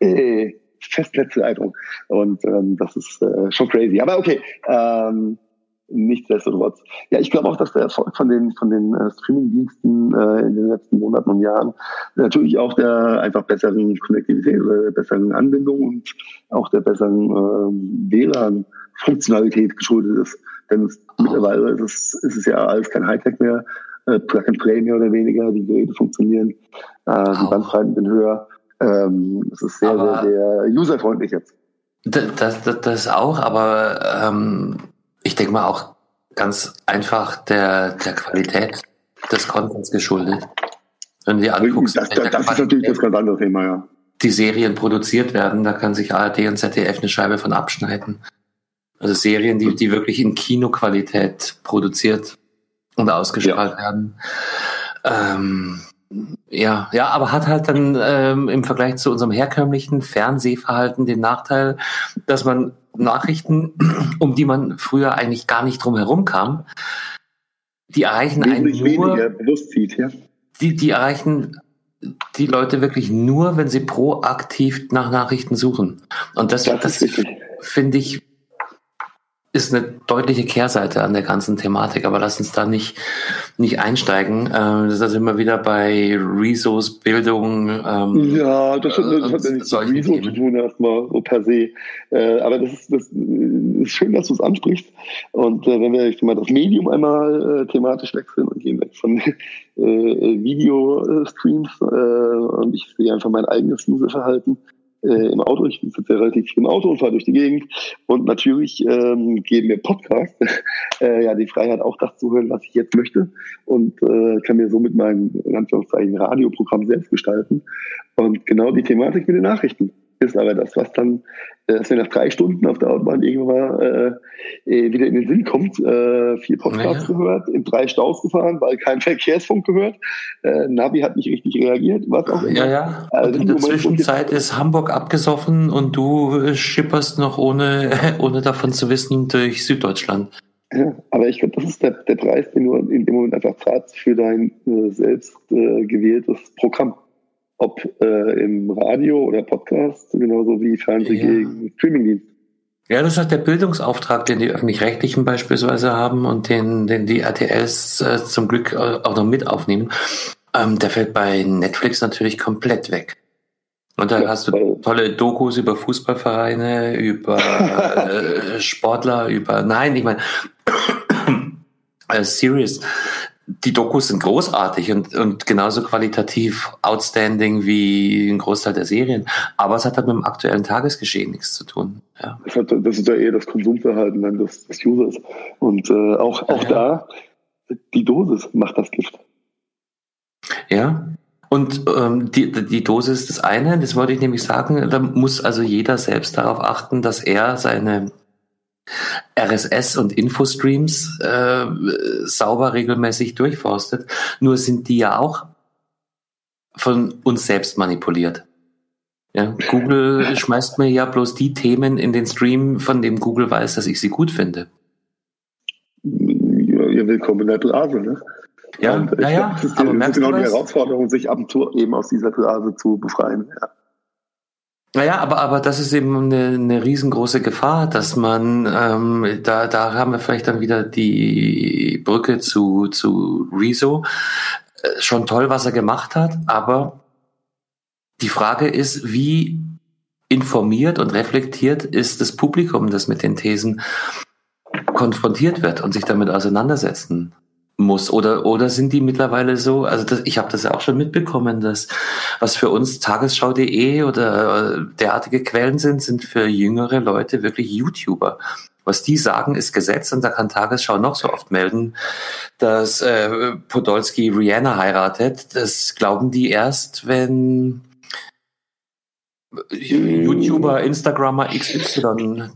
äh, Festnetzleitung. Und ähm, das ist äh, schon crazy. Aber okay, ähm, nichtsdestotrotz. Ja, ich glaube auch, dass der Erfolg von den, von den äh, Streaming-Diensten äh, in den letzten Monaten und Jahren natürlich auch der einfach besseren Konnektivität oder der besseren Anbindung und auch der besseren äh, WLAN-Funktionalität geschuldet ist. Denn es, oh. mittlerweile ist es, ist es ja alles kein Hightech mehr, äh, Plug and Play mehr oder weniger, die Geräte funktionieren, äh, oh. die Bandbreiten sind höher. Ähm, es ist sehr, aber sehr, sehr userfreundlich jetzt. Das, das, das auch, aber ähm, ich denke mal auch ganz einfach der, der Qualität des Contents geschuldet. Wenn du dir anguckst, das, das, das ist natürlich das ganz andere Thema, ja. Die Serien produziert werden, da kann sich ARD und ZDF eine Scheibe von abschneiden. Also Serien, die, die wirklich in Kinoqualität produziert und ausgestrahlt ja. werden. Ähm, ja, ja, aber hat halt dann ähm, im Vergleich zu unserem herkömmlichen Fernsehverhalten den Nachteil, dass man Nachrichten, um die man früher eigentlich gar nicht drum herum kam, die erreichen einen nur, zieht, ja. die, die erreichen die Leute wirklich nur, wenn sie proaktiv nach Nachrichten suchen. Und das, das, das finde ich ist eine deutliche Kehrseite an der ganzen Thematik, aber lass uns da nicht, nicht einsteigen. Ähm, da sind wir wieder bei Resource Bildung. Ähm, ja, das, hat, das hat ja nichts mit Resource zu tun, erstmal so per se. Äh, aber das ist, das ist schön, dass du es ansprichst. Und äh, wenn wir jetzt mal das Medium einmal äh, thematisch wechseln und gehen weg von äh, Video-Streams äh, und ich sehe einfach mein eigenes Userverhalten äh, im Auto. Ich sitze ja relativ viel im Auto und fahre durch die Gegend. Und natürlich ähm, geben mir Podcasts äh, ja die Freiheit, auch das zu hören, was ich jetzt möchte. Und äh, kann mir somit mein in Anführungszeichen Radioprogramm selbst gestalten. Und genau die Thematik mit den Nachrichten ist aber das, was dann, äh, dass mir nach drei Stunden auf der Autobahn irgendwann äh, äh, wieder in den Sinn kommt. Äh, vier Podcasts ja. gehört, in drei Staus gefahren, weil kein Verkehrsfunk gehört. Äh, Navi hat nicht richtig reagiert, was auch immer. Ja, ja. Also in der Zwischenzeit ist Hamburg abgesoffen und du schipperst noch ohne, ohne davon zu wissen durch Süddeutschland. Ja, aber ich glaube, das ist der, der Preis, den du in dem Moment einfach zahlst für dein äh, selbst äh, gewähltes Programm ob äh, im Radio oder Podcast, genauso wie Fernseh ja. gegen Streamingdienst. Ja, das ist halt der Bildungsauftrag, den die öffentlich-rechtlichen beispielsweise haben und den, den die RTLs äh, zum Glück auch noch mit aufnehmen. Ähm, der fällt bei Netflix natürlich komplett weg. Und da ja, hast du tolle Dokus über Fußballvereine, über äh, Sportler, über nein, ich meine äh, Series die Dokus sind großartig und, und genauso qualitativ outstanding wie ein Großteil der Serien. Aber es hat halt mit dem aktuellen Tagesgeschehen nichts zu tun. Ja. Das, hat, das ist ja eher das Konsumverhalten dann des, des Users. Und äh, auch, auch ja. da, die Dosis macht das Gift. Ja. Und ähm, die, die Dosis das eine, das wollte ich nämlich sagen, da muss also jeder selbst darauf achten, dass er seine RSS und Infostreams äh, sauber regelmäßig durchforstet. Nur sind die ja auch von uns selbst manipuliert. Ja, Google schmeißt mir ja bloß die Themen in den Stream, von dem Google weiß, dass ich sie gut finde. Ja, ihr willkommen in der Blase, ne? Ja, und ja, ja. Das ist, aber das ist genau die Herausforderung, sich ab und zu eben aus dieser Blase zu befreien. Ja. Naja, aber, aber das ist eben eine, eine riesengroße Gefahr, dass man, ähm, da, da haben wir vielleicht dann wieder die Brücke zu, zu Rezo. Äh, schon toll, was er gemacht hat, aber die Frage ist, wie informiert und reflektiert ist das Publikum, das mit den Thesen konfrontiert wird und sich damit auseinandersetzen muss. Oder oder sind die mittlerweile so? Also das, ich habe das ja auch schon mitbekommen dass was für uns tagesschau.de oder äh, derartige Quellen sind sind für jüngere Leute wirklich YouTuber. Was die sagen ist Gesetz und da kann Tagesschau noch so oft melden dass äh, Podolski Rihanna heiratet. Das glauben die erst wenn YouTuber Instagrammer XY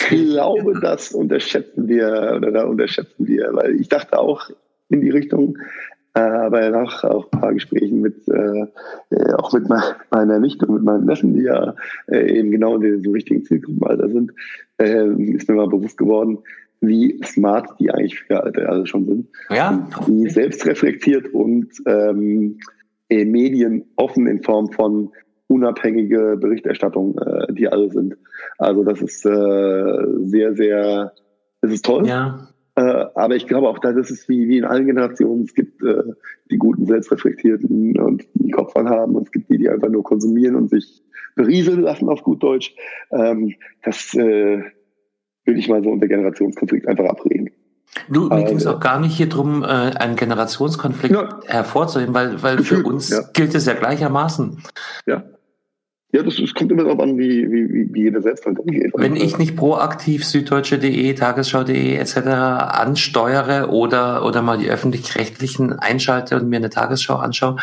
ich glaube, das unterschätzen wir oder da unterschätzen wir, weil ich dachte auch in die Richtung, äh, aber nach auch ein paar Gesprächen mit äh, äh auch mit meiner Nichte und mit meinen Neffen, die ja äh, eben genau in den so richtigen Zielgruppenalter sind, äh, ist mir mal bewusst geworden, wie smart die eigentlich für alle, alle schon sind. Ja. Wie selbstreflektiert und ähm, äh, Medien offen in Form von unabhängige Berichterstattung, äh, die alle sind. Also das ist äh, sehr, sehr, es ist toll. Ja. Äh, aber ich glaube auch, das ist wie, wie in allen Generationen. Es gibt äh, die guten, selbstreflektierten und die Kopf haben und es gibt die, die einfach nur konsumieren und sich berieseln lassen auf gut Deutsch. Ähm, das äh, würde ich mal so unter Generationskonflikt einfach abreden. Du, mir ging es auch gar nicht hier drum, äh, einen Generationskonflikt ja. hervorzuheben, weil, weil für uns ja. gilt es ja gleichermaßen. Ja. Ja, das, das kommt immer darauf an, wie, wie, wie jeder selbst halt umgeht. Wenn ich nicht proaktiv süddeutsche.de, tagesschau.de etc. ansteuere oder, oder mal die öffentlich-rechtlichen einschalte und mir eine Tagesschau anschaue,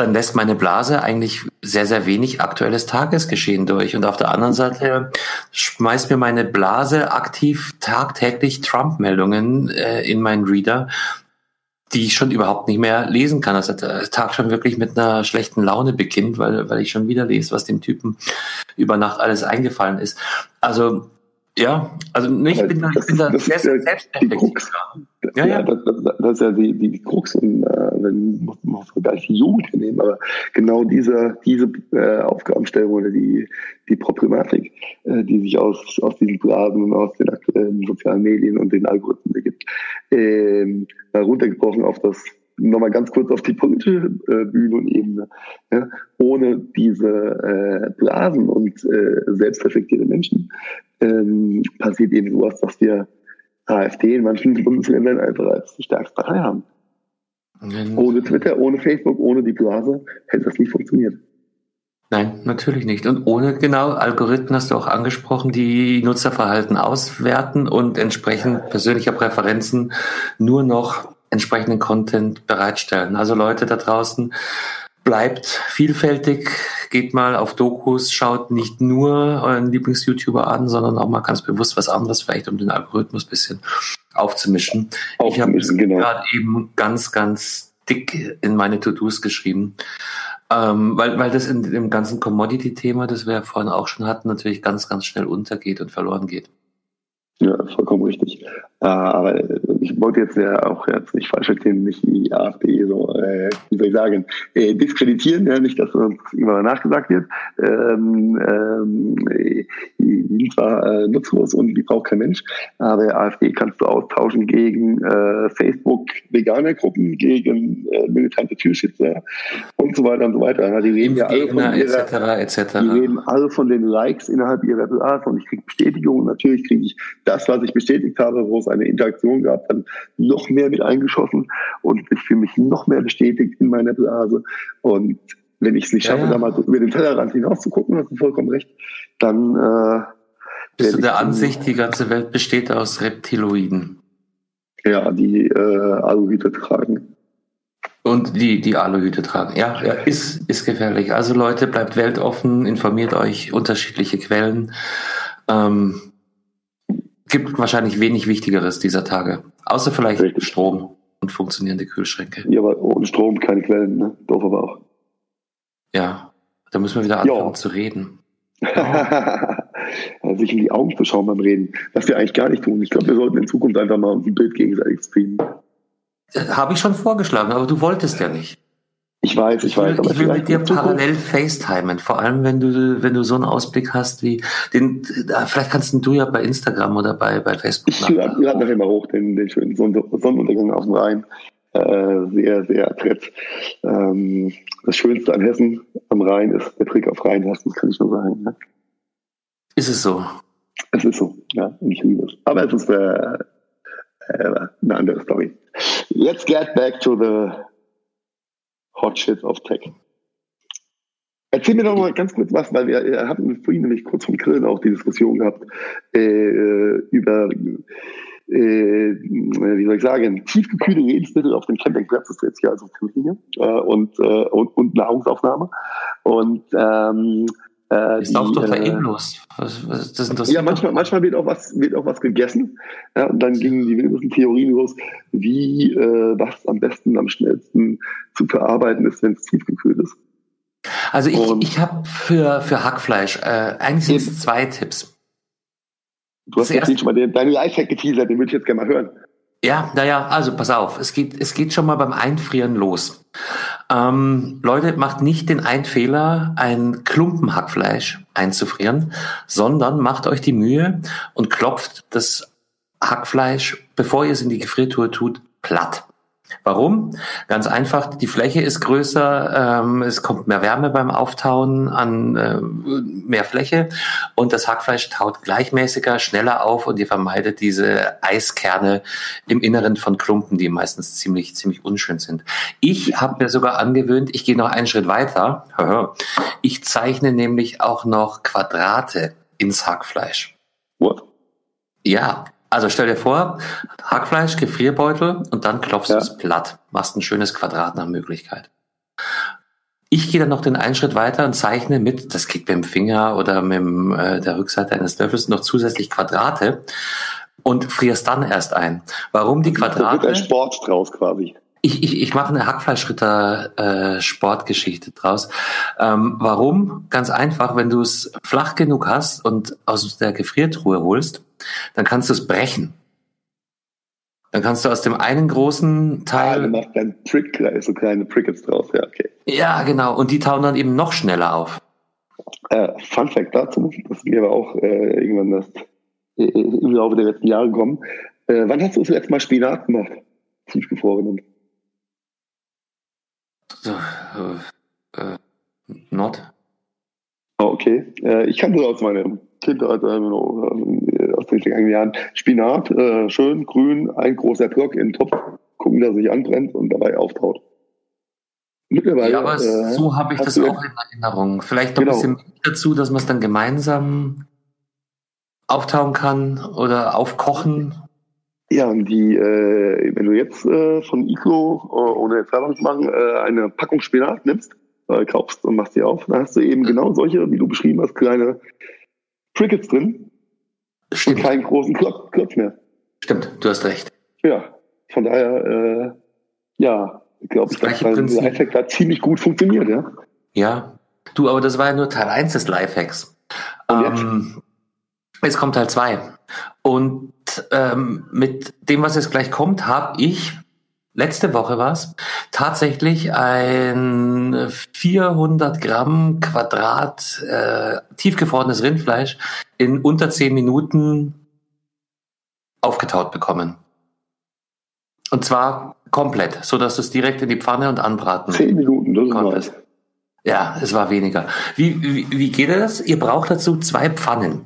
dann lässt meine Blase eigentlich sehr, sehr wenig aktuelles Tagesgeschehen durch. Und auf der anderen Seite schmeißt mir meine Blase aktiv tagtäglich Trump-Meldungen äh, in meinen Reader, die ich schon überhaupt nicht mehr lesen kann. Also der Tag schon wirklich mit einer schlechten Laune beginnt, weil, weil ich schon wieder lese, was dem Typen über Nacht alles eingefallen ist. Also ja, also ich bin da, ich bin da sehr, sehr selbstreflektiv. Ja, ja. Das, ist ja die, die, die Krux, und, äh, wenn muss man gar nicht die Jugend nehmen, aber genau diese, diese äh, Aufgabenstellung oder die, die Problematik, äh, die sich aus, aus diesen Blasen und aus den aktuellen sozialen Medien und den Algorithmen ergibt, äh, runtergebrochen auf das nochmal ganz kurz auf die politische äh, Bühne und Ebene. Ja? Ohne diese äh, Blasen und äh, selbstreflektierte Menschen ähm, passiert eben sowas, dass wir AfD in manchen Bundesländern einfach als die stärkste Partei haben. Ohne Twitter, ohne Facebook, ohne die Blase hätte das nicht funktioniert. Nein, natürlich nicht. Und ohne genau Algorithmen hast du auch angesprochen, die Nutzerverhalten auswerten und entsprechend persönlicher Präferenzen nur noch entsprechenden Content bereitstellen. Also Leute da draußen, bleibt vielfältig, geht mal auf Dokus, schaut nicht nur euren Lieblings-YouTuber an, sondern auch mal ganz bewusst was anderes, vielleicht um den Algorithmus bisschen aufzumischen. aufzumischen ich habe genau. gerade eben ganz, ganz dick in meine To-Dos geschrieben. Ähm, weil, weil das in dem ganzen Commodity-Thema, das wir ja vorhin auch schon hatten, natürlich ganz, ganz schnell untergeht und verloren geht. Ja, vollkommen richtig. Äh, aber ich wollte jetzt ja auch jetzt nicht falsch verstehen, nicht die AfD so, äh, wie soll ich sagen, äh, diskreditieren, ja, nicht, dass uns immer nachgesagt wird. Ähm, ähm, die sind zwar äh, nutzlos und die braucht kein Mensch, aber AfD kannst du austauschen gegen äh, Facebook Veganergruppen, gegen äh, militante Türschützer und so weiter und so weiter. Ja, die reden ja alle von ihrer, etc., etc. Die reden alle von den Likes innerhalb ihrer und ich kriege Bestätigung und natürlich kriege ich das, was ich bestätigt habe, wo es eine Interaktion gab, dann noch mehr mit eingeschossen und ich fühle mich noch mehr bestätigt in meiner Blase. Und wenn ich es nicht schaffe, ja, da mal über den Tellerrand hinaus zu gucken, hast du vollkommen recht, dann äh, bist du der Ansicht, die ganze Welt besteht aus Reptiloiden. Ja, die äh, Aluhüte tragen. Und die, die Aluhüte tragen. Ja, ja, ist, ist gefährlich. Also Leute, bleibt weltoffen, informiert euch, unterschiedliche Quellen. Ähm, gibt wahrscheinlich wenig Wichtigeres dieser Tage. Außer vielleicht Richtig. Strom und funktionierende Kühlschränke. Ja, aber ohne Strom keine Quellen, ne? Doof aber auch. Ja, da müssen wir wieder anfangen jo. zu reden. sich in die Augen zu schauen beim Reden, was wir eigentlich gar nicht tun. Ich glaube, wir sollten in Zukunft einfach mal ein Bild gegenseitig streamen. Habe ich schon vorgeschlagen, aber du wolltest ja nicht. Ich weiß, ich, ich weiß. ich will mit dir parallel FaceTimen, vor allem wenn du, wenn du so einen Ausblick hast wie den, vielleicht kannst du ja bei Instagram oder bei, bei Facebook. Ich lade lad nachher mal hoch den, den schönen Sonnenuntergang auf dem Rhein. Äh, sehr, sehr adrett. Ähm, das Schönste an Hessen am Rhein ist der Trick auf Rheinhessen, kann ich nur sagen. Ne? Ist es so? Es ist so, ja, ich liebe es. Aber es ist äh, äh, eine andere Story. Let's get back to the hot shit of tech. Erzähl mir doch mal ganz kurz was, weil wir, wir hatten vorhin nämlich kurz vom Grillen auch die Diskussion gehabt äh, über, äh, wie soll ich sagen, tiefgekühlte Lebensmittel auf dem Campingplatz, das ist jetzt hier also Familie, äh, und, äh, und, und Nahrungsaufnahme. Und ähm, äh, ist auch doch da eben los. Was, was, das interessiert ja, manchmal, manchmal wird auch was, wird auch was gegessen. Ja, und dann gingen die wildesten Theorien los, wie äh, was am besten, am schnellsten zu verarbeiten ist, wenn es tiefgekühlt ist. Also ich, ich habe für, für Hackfleisch, äh, eigentlich sind es zwei Tipps. Du hast jetzt schon mal den, deinen Lifehack geteasert, den würde ich jetzt gerne mal hören. Ja, naja, also pass auf, es geht, es geht schon mal beim Einfrieren los. Ähm, Leute, macht nicht den einen Fehler, ein Klumpen Hackfleisch einzufrieren, sondern macht euch die Mühe und klopft das Hackfleisch, bevor ihr es in die Gefriertruhe tut, platt. Warum? Ganz einfach, die Fläche ist größer, ähm, es kommt mehr Wärme beim Auftauen an äh, mehr Fläche und das Hackfleisch taut gleichmäßiger, schneller auf und ihr vermeidet diese Eiskerne im Inneren von Klumpen, die meistens ziemlich, ziemlich unschön sind. Ich habe mir sogar angewöhnt, ich gehe noch einen Schritt weiter. Ich zeichne nämlich auch noch Quadrate ins Hackfleisch. What? Ja, also stell dir vor, Hackfleisch, Gefrierbeutel und dann klopfst ja. du es platt. Machst ein schönes Quadrat nach Möglichkeit. Ich gehe dann noch den einen Schritt weiter und zeichne mit, das geht mit dem Finger oder mit dem, äh, der Rückseite eines Löffels noch zusätzlich Quadrate und frierst dann erst ein. Warum die Quadrate? Da wird ein Sport draus quasi. Ich, ich, ich mache eine Hackfleischritter-Sportgeschichte äh, draus. Ähm, warum? Ganz einfach, wenn du es flach genug hast und aus der Gefriertruhe holst, dann kannst du es brechen. Dann kannst du aus dem einen großen Teil. Ja, du machst dann Trick, so kleine Prickets draus, ja, okay. Ja, genau. Und die tauen dann eben noch schneller auf. Äh, Fun Fact dazu, das ist mir aber auch äh, irgendwann das, äh, im Laufe der letzten Jahre gekommen. Äh, wann hast du das letzte Mal Spinat gemacht? Tiefgefrorenen. So, äh, äh, not. Oh, okay. Äh, ich kannte aus meiner Kindheit, äh, äh, aus den vergangenen Jahren, Spinat, äh, schön grün, ein großer Block in den Topf, gucken, dass er sich anbrennt und dabei auftaut. Mittlerweile, ja, aber äh, so habe ich das auch in Erinnerung. Vielleicht noch genau. ein bisschen dazu, dass man es dann gemeinsam auftauen kann oder aufkochen. Ja, und die, äh, wenn du jetzt äh, von Iko, äh, ohne jetzt Werbung zu machen, äh, eine Packung Spinat nimmst, äh, kaufst und machst die auf, dann hast du eben genau solche, wie du beschrieben hast, kleine Crickets drin. Stimmt. Keinen großen Klotz, Klotz mehr. Stimmt, du hast recht. Ja, von daher, äh, ja, glaube ich, dass dieser Lifehack da ziemlich gut funktioniert, ja. Ja, du, aber das war ja nur Teil 1 des Lifehacks. Ähm, jetzt kommt Teil 2. Und ähm, mit dem, was jetzt gleich kommt, habe ich letzte Woche was tatsächlich ein 400 Gramm Quadrat äh, tiefgefrorenes Rindfleisch in unter 10 Minuten aufgetaut bekommen. Und zwar komplett, so dass du es direkt in die Pfanne und anbraten 10 Minuten, das konntest. ist Ja, es war weniger. Wie, wie, wie geht das? Ihr braucht dazu zwei Pfannen.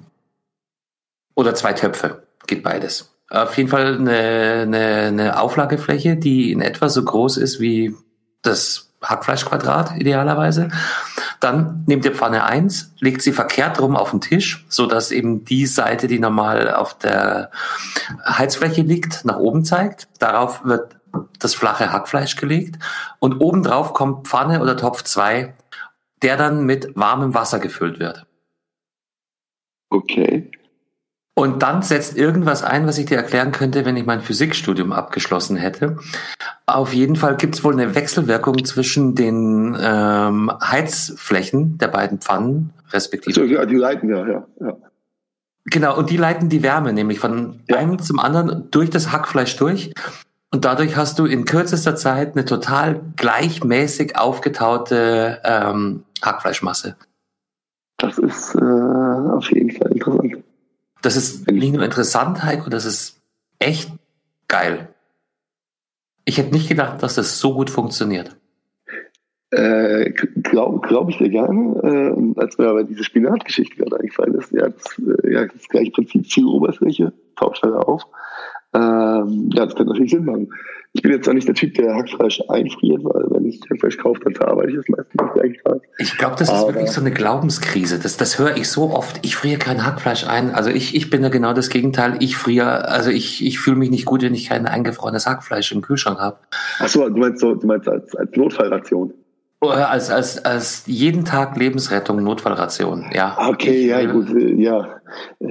Oder zwei Töpfe. Geht beides. Auf jeden Fall eine, eine, eine Auflagefläche, die in etwa so groß ist wie das Hackfleischquadrat idealerweise. Dann nehmt ihr Pfanne eins, legt sie verkehrt rum auf den Tisch, so dass eben die Seite, die normal auf der Heizfläche liegt, nach oben zeigt. Darauf wird das flache Hackfleisch gelegt und obendrauf kommt Pfanne oder Topf zwei, der dann mit warmem Wasser gefüllt wird. Okay. Und dann setzt irgendwas ein, was ich dir erklären könnte, wenn ich mein Physikstudium abgeschlossen hätte. Auf jeden Fall gibt es wohl eine Wechselwirkung zwischen den ähm, Heizflächen der beiden Pfannen, respektive. Also, ja, die leiten ja, ja, ja. Genau, und die leiten die Wärme nämlich von ja. einem zum anderen durch das Hackfleisch durch. Und dadurch hast du in kürzester Zeit eine total gleichmäßig aufgetaute ähm, Hackfleischmasse. Das ist äh, auf jeden Fall interessant. Das ist nicht nur interessant, Heiko, das ist echt geil. Ich hätte nicht gedacht, dass das so gut funktioniert. Äh, Glaube glaub ich sehr gerne. Äh, als mir aber diese Spinatgeschichte gerade eingefallen ist, ja, das, äh, ja, das gleiche Prinzip, viel Oberfläche, tauscht halt auf. Ähm, ja, das könnte natürlich Sinn machen. Ich bin jetzt auch nicht der Typ, der Hackfleisch einfriert, weil wenn ich Hackfleisch kaufe, dann verarbeite ich es meistens nicht gleich Ich glaube, das ist Aber wirklich so eine Glaubenskrise. Das, das höre ich so oft. Ich friere kein Hackfleisch ein. Also ich, ich bin da genau das Gegenteil. Ich friere, also ich, ich fühle mich nicht gut, wenn ich kein eingefrorenes Hackfleisch im Kühlschrank habe. Ach so, du meinst so, du meinst als, als Notfallration. Als, als, als jeden Tag Lebensrettung, Notfallration, ja. Okay, ja, gut, äh, ja.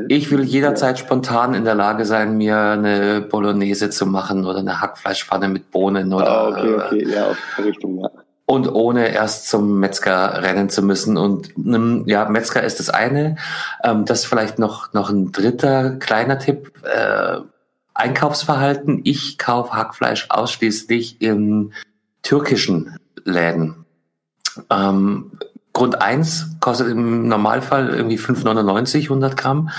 Ich will jederzeit ja. spontan in der Lage sein, mir eine Bolognese zu machen oder eine Hackfleischpfanne mit Bohnen oder. Ah, okay, okay, ja, auf Richtung, ja. Und ohne erst zum Metzger rennen zu müssen. Und ähm, ja, Metzger ist das eine. Ähm, das vielleicht noch, noch ein dritter kleiner Tipp. Äh, Einkaufsverhalten. Ich kaufe Hackfleisch ausschließlich in türkischen Läden. Ähm, Grund 1 kostet im Normalfall irgendwie 5,99 100 Gramm.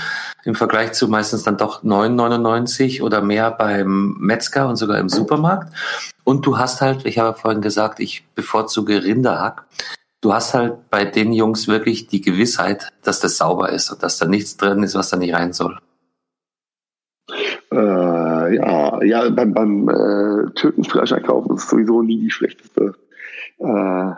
Im Vergleich zu meistens dann doch 9,99 oder mehr beim Metzger und sogar im Supermarkt. Und du hast halt, ich habe vorhin gesagt, ich bevorzuge Rinderhack. Du hast halt bei den Jungs wirklich die Gewissheit, dass das sauber ist und dass da nichts drin ist, was da nicht rein soll. Äh, ja, ja, beim, beim äh, Türkenfleisch einkaufen ist sowieso nie die schlechteste äh,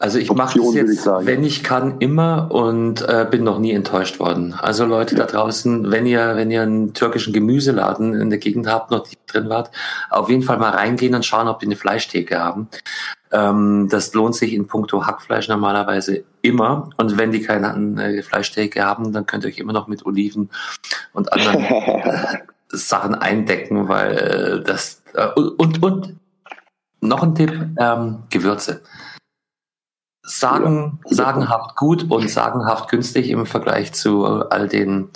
also ich mache das jetzt, ich wenn ich kann, immer und äh, bin noch nie enttäuscht worden. Also Leute ja. da draußen, wenn ihr, wenn ihr einen türkischen Gemüseladen in der Gegend habt, noch nicht drin wart, auf jeden Fall mal reingehen und schauen, ob die eine Fleischtheke haben. Ähm, das lohnt sich in puncto Hackfleisch normalerweise immer. Und wenn die keine äh, Fleischtheke haben, dann könnt ihr euch immer noch mit Oliven und anderen äh, Sachen eindecken, weil äh, das äh, und, und noch ein Tipp, ähm, Gewürze sagen, sagenhaft gut und sagenhaft günstig im Vergleich zu all den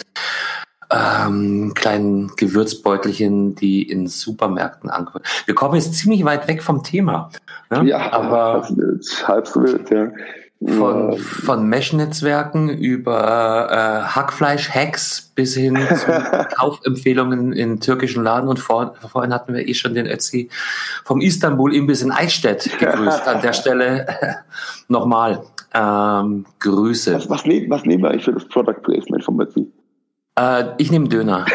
ähm, kleinen Gewürzbeutelchen, die in Supermärkten ankommen. Wir kommen jetzt ziemlich weit weg vom Thema. Ne? Ja, aber halb so wild, ja. Von, von Mesh-Netzwerken über äh, Hackfleisch-Hacks bis hin zu Kaufempfehlungen in türkischen Laden. Und vor, vorhin hatten wir eh schon den Ötzi vom Istanbul-Imbiss in Eichstätt gegrüßt. An der Stelle nochmal ähm, Grüße. Was, was, nehmen, was nehmen wir eigentlich für das Product Placement vom Ötzi? Äh, ich nehme Döner.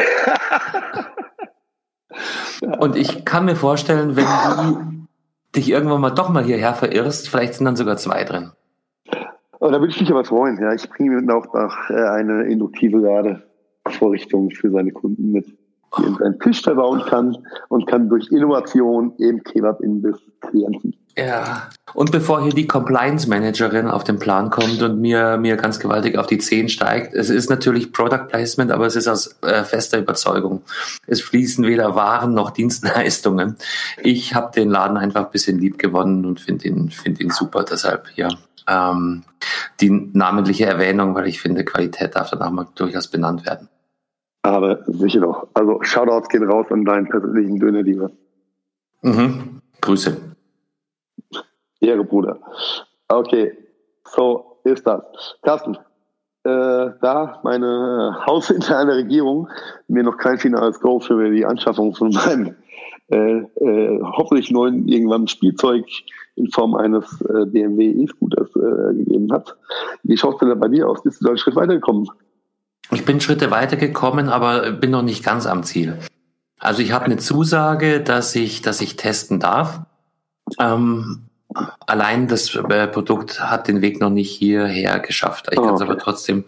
Und ich kann mir vorstellen, wenn du dich irgendwann mal doch mal hierher verirrst, vielleicht sind dann sogar zwei drin. Oh, da würde ich mich aber freuen. Ja, ich bringe mir auch noch äh, eine induktive Ladevorrichtung für seine Kunden mit, die in seinen Tisch verbauen kann und kann durch Innovation eben Kebab-Imbiss kreieren. Ja, und bevor hier die Compliance-Managerin auf den Plan kommt und mir, mir ganz gewaltig auf die Zehen steigt, es ist natürlich Product Placement, aber es ist aus äh, fester Überzeugung. Es fließen weder Waren noch Dienstleistungen. Ich habe den Laden einfach ein bisschen lieb gewonnen und finde ihn, find ihn super. Deshalb ja, ähm, die namentliche Erwähnung, weil ich finde, Qualität darf dann auch mal durchaus benannt werden. Aber sicher doch. Also Shoutouts gehen raus an deinen persönlichen Döner, lieber. Mhm. Grüße. Ehre, Bruder. Okay, so ist das. Carsten, äh, da meine hausinterne Regierung mir noch kein finales Go für die Anschaffung von meinem äh, äh, hoffentlich neuen irgendwann Spielzeug in Form eines äh, BMW E-Scooters äh, gegeben hat. Wie schaut denn bei dir aus? Bist du da einen Schritt weitergekommen? Ich bin Schritte weitergekommen, aber bin noch nicht ganz am Ziel. Also ich habe eine Zusage, dass ich, dass ich testen darf. Ähm, allein das äh, Produkt hat den Weg noch nicht hierher geschafft. Ich oh, kann es okay. aber trotzdem,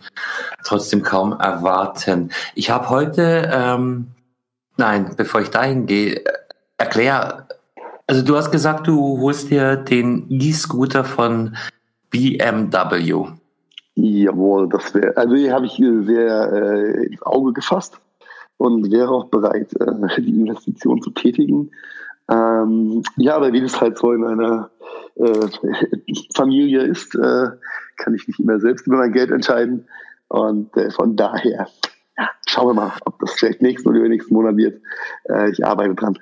trotzdem kaum erwarten. Ich habe heute, ähm, nein, bevor ich dahin gehe, erklär, also du hast gesagt, du holst dir den E-Scooter von BMW. Jawohl, das wäre, also die habe ich sehr äh, ins Auge gefasst und wäre auch bereit, äh, die Investition zu tätigen. Ähm, ja, aber wie das halt so in einer äh, Familie ist, äh, kann ich nicht immer selbst über mein Geld entscheiden. Und äh, von daher, ja, schauen wir mal, ob das vielleicht nächsten oder übernächsten Monat wird. Äh, ich arbeite dran.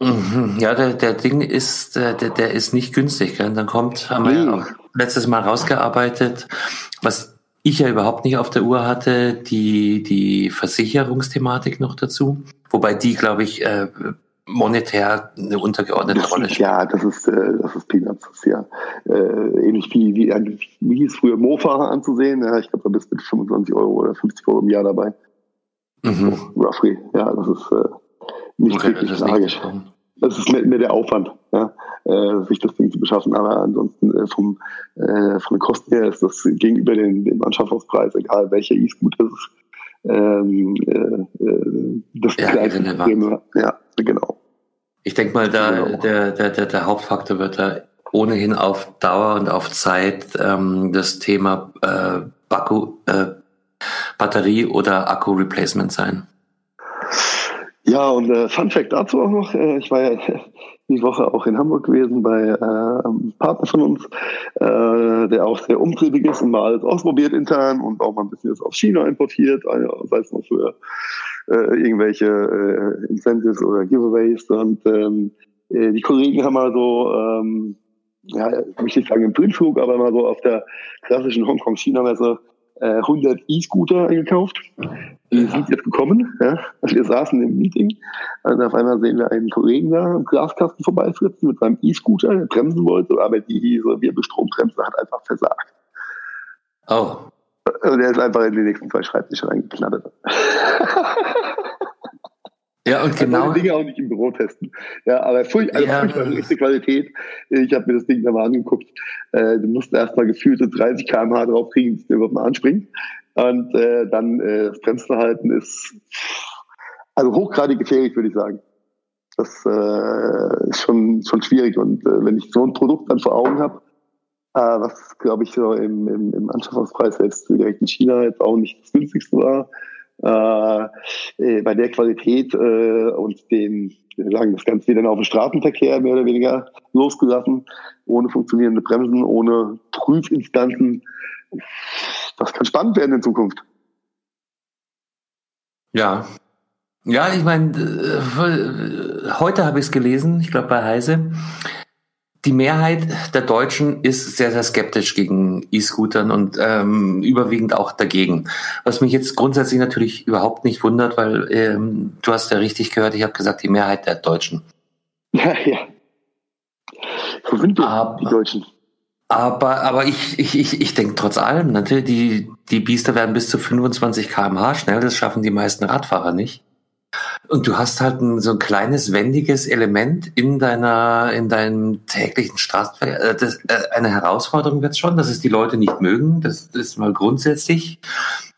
Mhm. Ja, der, der Ding ist, äh, der, der ist nicht günstig. Gell? Dann kommt, haben wir ja auch letztes Mal rausgearbeitet, was ich ja überhaupt nicht auf der Uhr hatte, die, die Versicherungsthematik noch dazu. Wobei die, glaube ich, äh, monetär eine untergeordnete das, Rolle spielt. Ja, das ist, äh, das ist Peanuts. Das ist ja äh, ähnlich wie, wie, wie hieß früher Mofa anzusehen. Ja, ich glaube, da bist du mit 25 Euro oder 50 Euro im Jahr dabei. Mhm. So, roughly. Ja, das ist äh, nicht okay, wirklich tragisch. Das ist mehr, mehr der Aufwand, ja, äh, sich das Ding zu beschaffen. Aber ansonsten äh, vom, äh, von den Kosten her ist das gegenüber den, dem Anschaffungspreis, egal welcher E-Scooter ist, ähm, äh, äh, das ja, Problem. Ja, genau. Ich denke mal, da genau. der, der, der, der Hauptfaktor wird da ohnehin auf Dauer und auf Zeit ähm, das Thema äh, Baku, äh, Batterie oder Akku-Replacement sein. Ja, und äh, Fun Fact dazu auch noch, äh, ich war ja die Woche auch in Hamburg gewesen bei äh, einem Partner von uns, äh, der auch sehr umtriebig ist und mal alles ausprobiert intern und auch mal ein bisschen das aus China importiert, äh, sei es noch für äh, irgendwelche äh, Incentives oder Giveaways. Und ähm, äh, die Kollegen haben mal so, ähm, ja, ich möchte nicht sagen im Blindflug, aber mal so auf der klassischen Hongkong-China-Messe 100 äh, E-Scooter eingekauft. Die sind jetzt gekommen. Ja. Also wir saßen im Meeting und auf einmal sehen wir einen Kollegen da im Glaskasten vorbeifritzen mit seinem E-Scooter, der bremsen wollte, aber die diese Wirbelstrombremse hat einfach versagt. Oh. Und er ist einfach in die nächsten zwei Schreibtische reingeknattert. Ja, und genau. Die Dinge auch nicht im Büro testen. Ja, aber furcht, also ja. furchtbare Qualität. Ich habe mir das Ding da mal angeguckt. Äh, du musst erstmal gefühlte 30 km/h drauf kriegen, bis du überhaupt mal anspringt. Und äh, dann äh, das Bremsverhalten ist also hochgradig gefährlich, würde ich sagen. Das äh, ist schon, schon schwierig. Und äh, wenn ich so ein Produkt dann vor Augen habe, äh, was, glaube ich, so im, im, im Anschaffungspreis jetzt direkt in China jetzt auch nicht das günstigste war, äh, äh, bei der Qualität äh, und den, wir sagen das Ganze wieder auf den Straßenverkehr mehr oder weniger losgelassen, ohne funktionierende Bremsen, ohne Prüfinstanzen. Das kann spannend werden in Zukunft. Ja. Ja, ich meine, äh, heute habe ich es gelesen, ich glaube bei Heise, die Mehrheit der Deutschen ist sehr, sehr skeptisch gegen E-Scootern und ähm, überwiegend auch dagegen. Was mich jetzt grundsätzlich natürlich überhaupt nicht wundert, weil ähm, du hast ja richtig gehört, ich habe gesagt, die Mehrheit der Deutschen. Ja, ja. Wo sind aber, die Deutschen? Aber, aber ich, ich, ich, ich denke trotz allem, natürlich, die, die Biester werden bis zu 25 kmh schnell, das schaffen die meisten Radfahrer nicht. Und du hast halt ein, so ein kleines wendiges Element in deiner, in deinem täglichen Straßenverkehr. Äh, das, äh, eine Herausforderung wird schon, dass es die Leute nicht mögen. Das, das ist mal grundsätzlich.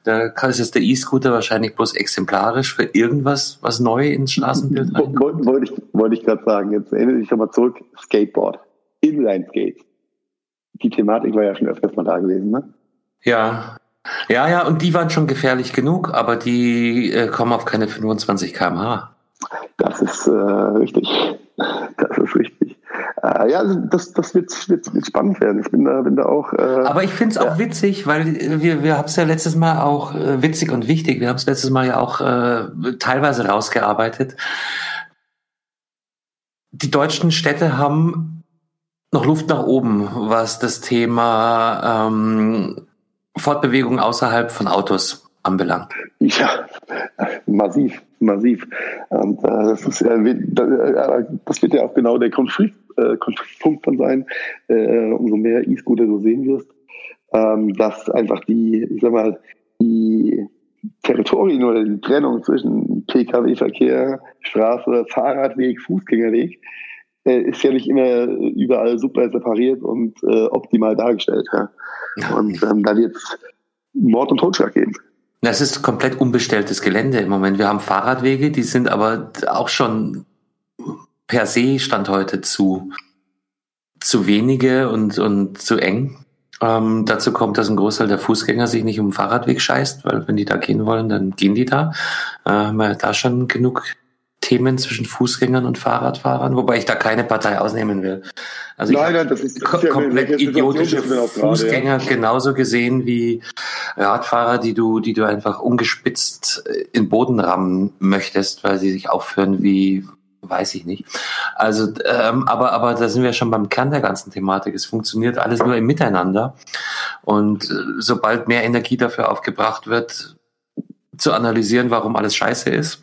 Da ist es der E-Scooter wahrscheinlich bloß exemplarisch für irgendwas, was neu ins Straßenbild reinkommt. Wollte ich, wollte ich gerade sagen. Jetzt erinnere dich mal zurück. Skateboard. Inline-Skate. Die Thematik war ja schon öfters mal da gewesen, ne? Ja, ja, ja, und die waren schon gefährlich genug, aber die äh, kommen auf keine 25 km/h. Das ist äh, richtig. Das ist richtig. Äh, ja, also das, das wird, wird, wird, spannend werden. Ich bin da, bin da auch. Äh, aber ich finde es ja. auch witzig, weil wir, wir haben es ja letztes Mal auch äh, witzig und wichtig. Wir haben es letztes Mal ja auch äh, teilweise rausgearbeitet. Die deutschen Städte haben noch Luft nach oben, was das Thema ähm, Fortbewegung außerhalb von Autos anbelangt? Ja, massiv, massiv. Und äh, das, ist, äh, das wird ja auch genau der Konflikt, äh, Konfliktpunkt dann sein, äh, umso mehr E-Scooter du sehen wirst, ähm, dass einfach die, ich sag mal, die Territorien oder die Trennung zwischen Pkw-Verkehr, Straße, Fahrradweg, Fußgängerweg ist ja nicht immer überall super separiert und äh, optimal dargestellt. Ja. Und ähm, da wird es Mord und Totschlag geben. Das ist komplett unbestelltes Gelände im Moment. Wir haben Fahrradwege, die sind aber auch schon per se Stand heute zu, zu wenige und, und zu eng. Ähm, dazu kommt, dass ein Großteil der Fußgänger sich nicht um den Fahrradweg scheißt, weil wenn die da gehen wollen, dann gehen die da. Äh, haben wir da schon genug Themen zwischen Fußgängern und Fahrradfahrern, wobei ich da keine Partei ausnehmen will. Also nein, nein, das ist, ist komplett idiotische Fußgänger grade, ja. genauso gesehen wie Radfahrer, die du, die du einfach ungespitzt in Boden rammen möchtest, weil sie sich aufhören wie weiß ich nicht. Also, ähm, aber, aber da sind wir schon beim Kern der ganzen Thematik. Es funktioniert alles nur im Miteinander. Und äh, sobald mehr Energie dafür aufgebracht wird, zu analysieren, warum alles scheiße ist,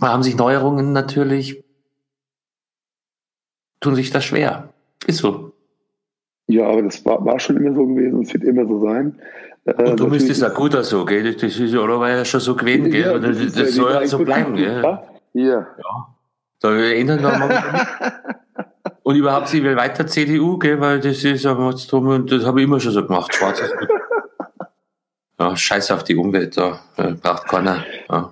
haben sich Neuerungen natürlich, tun sich das schwer. Ist so. Ja, aber das war, war schon immer so gewesen und es wird immer so sein. Äh, und du müsstest ja gut so, gell? Das ist oder war ja schon so gewesen, gell? Ja, das, das, das soll ja so bleiben, gell? Ja. ja. Da ändern wir mal. und überhaupt, sie will weiter CDU, gell? Weil das ist ja und das habe ich immer schon so gemacht. Schwarz ist gut. Ja, scheiß auf die Umwelt, da braucht keiner. Ja.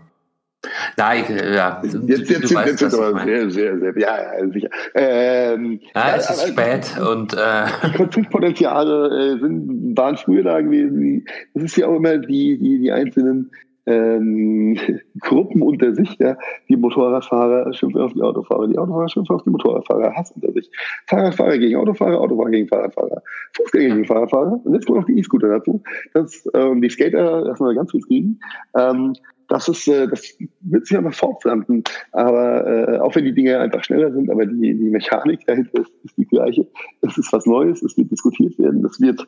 Nein, ja. Jetzt, jetzt, du weißt, jetzt aber sehr, sehr, sehr, ja, ja sicher. Ähm, ja, es ist spät und äh, die Konfliktpotenziale äh, sind, waren früher da gewesen. Es ist ja auch immer die, die, die einzelnen ähm, Gruppen unter sich, ja. Die Motorradfahrer schimpfen auf die Autofahrer, die Autofahrer schimpfen auf die Motorradfahrer, Hass unter sich. Fahrradfahrer gegen Autofahrer, Autofahrer gegen Fahrradfahrer, Fußgänger gegen Fahrradfahrer und jetzt kommen noch die E-Scooter dazu. Das, ähm, die Skater lassen wir ganz viel kriegen. Ähm, das ist, äh, das wird sich aber fortpflanzen. Aber äh, auch wenn die Dinge einfach schneller sind, aber die, die Mechanik dahinter ist, ist die gleiche. Es ist was Neues, es wird diskutiert werden, es wird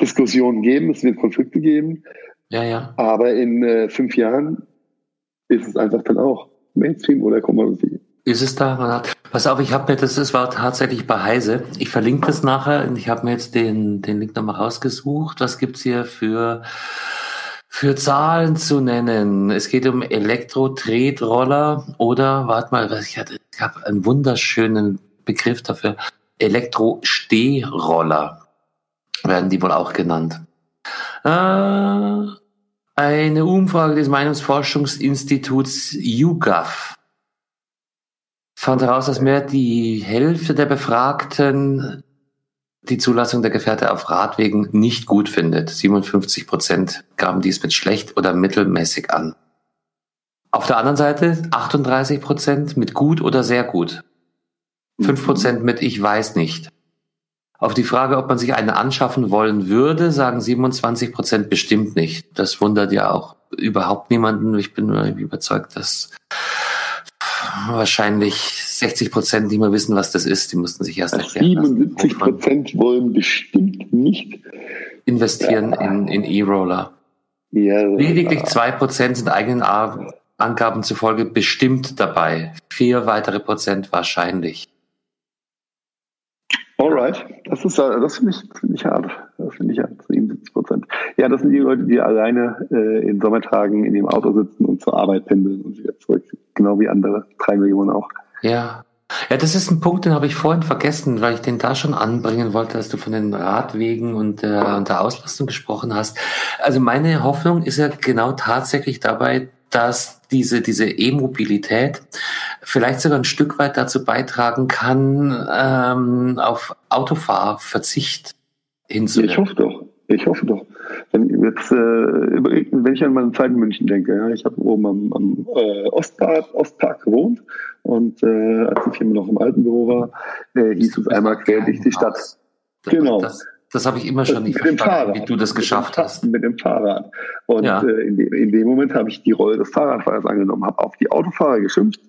Diskussionen geben, es wird Konflikte geben. Ja, ja. Aber in äh, fünf Jahren ist es einfach dann auch Mainstream oder Commodity. Ist es da? Pass auf, ich habe mir das, das war tatsächlich bei Heise. Ich verlinke das nachher und ich habe mir jetzt den, den Link nochmal rausgesucht. Was gibt's hier für, für Zahlen zu nennen? Es geht um Elektro-Tretroller oder, warte mal, ich hatte, ich habe einen wunderschönen Begriff dafür. Elektro-Stehroller werden die wohl auch genannt. Äh, eine Umfrage des Meinungsforschungsinstituts YouGov fand heraus, dass mehr die Hälfte der Befragten die Zulassung der Gefährte auf Radwegen nicht gut findet. 57 Prozent gaben dies mit schlecht oder mittelmäßig an. Auf der anderen Seite 38 Prozent mit gut oder sehr gut. 5 Prozent mit ich weiß nicht. Auf die Frage, ob man sich eine anschaffen wollen würde, sagen 27 Prozent bestimmt nicht. Das wundert ja auch überhaupt niemanden. Ich bin überzeugt, dass wahrscheinlich 60 Prozent nicht mehr wissen, was das ist. Die mussten sich erst erklären. 77 Prozent wollen bestimmt nicht investieren ja. in, in E-Roller. Ja, Lediglich zwei Prozent sind eigenen Angaben zufolge bestimmt dabei. Vier weitere Prozent wahrscheinlich. Alright, das ist das finde ich ziemlich hart. Das finde ich hart, 77 Prozent. Ja, das sind die Leute, die alleine äh, in Sommertagen in dem Auto sitzen und zur Arbeit pendeln und wieder zurück. Genau wie andere, drei Millionen auch. Ja. Ja, das ist ein Punkt, den habe ich vorhin vergessen, weil ich den da schon anbringen wollte, dass du von den Radwegen und der, und der Auslastung gesprochen hast. Also meine Hoffnung ist ja genau tatsächlich dabei, dass diese, diese E-Mobilität vielleicht sogar ein Stück weit dazu beitragen kann, ähm, auf Autofahrverzicht hinzunehmen. Ich hoffe doch. Ich hoffe doch. Wenn, jetzt, äh, wenn ich an meine Zeit in München denke, ja, ich habe oben am, am äh, Ostpark, Ostpark gewohnt und äh, als ich immer noch im alten Büro war, äh, hieß es einmal quer durch die Stadt. Genau. Das, das habe ich immer schon nicht verstanden, Fahrrad, wie du das geschafft hast. Mit dem Fahrrad. Und ja. äh, in, dem, in, dem, Moment habe ich die Rolle des Fahrradfahrers angenommen, habe auf die Autofahrer geschimpft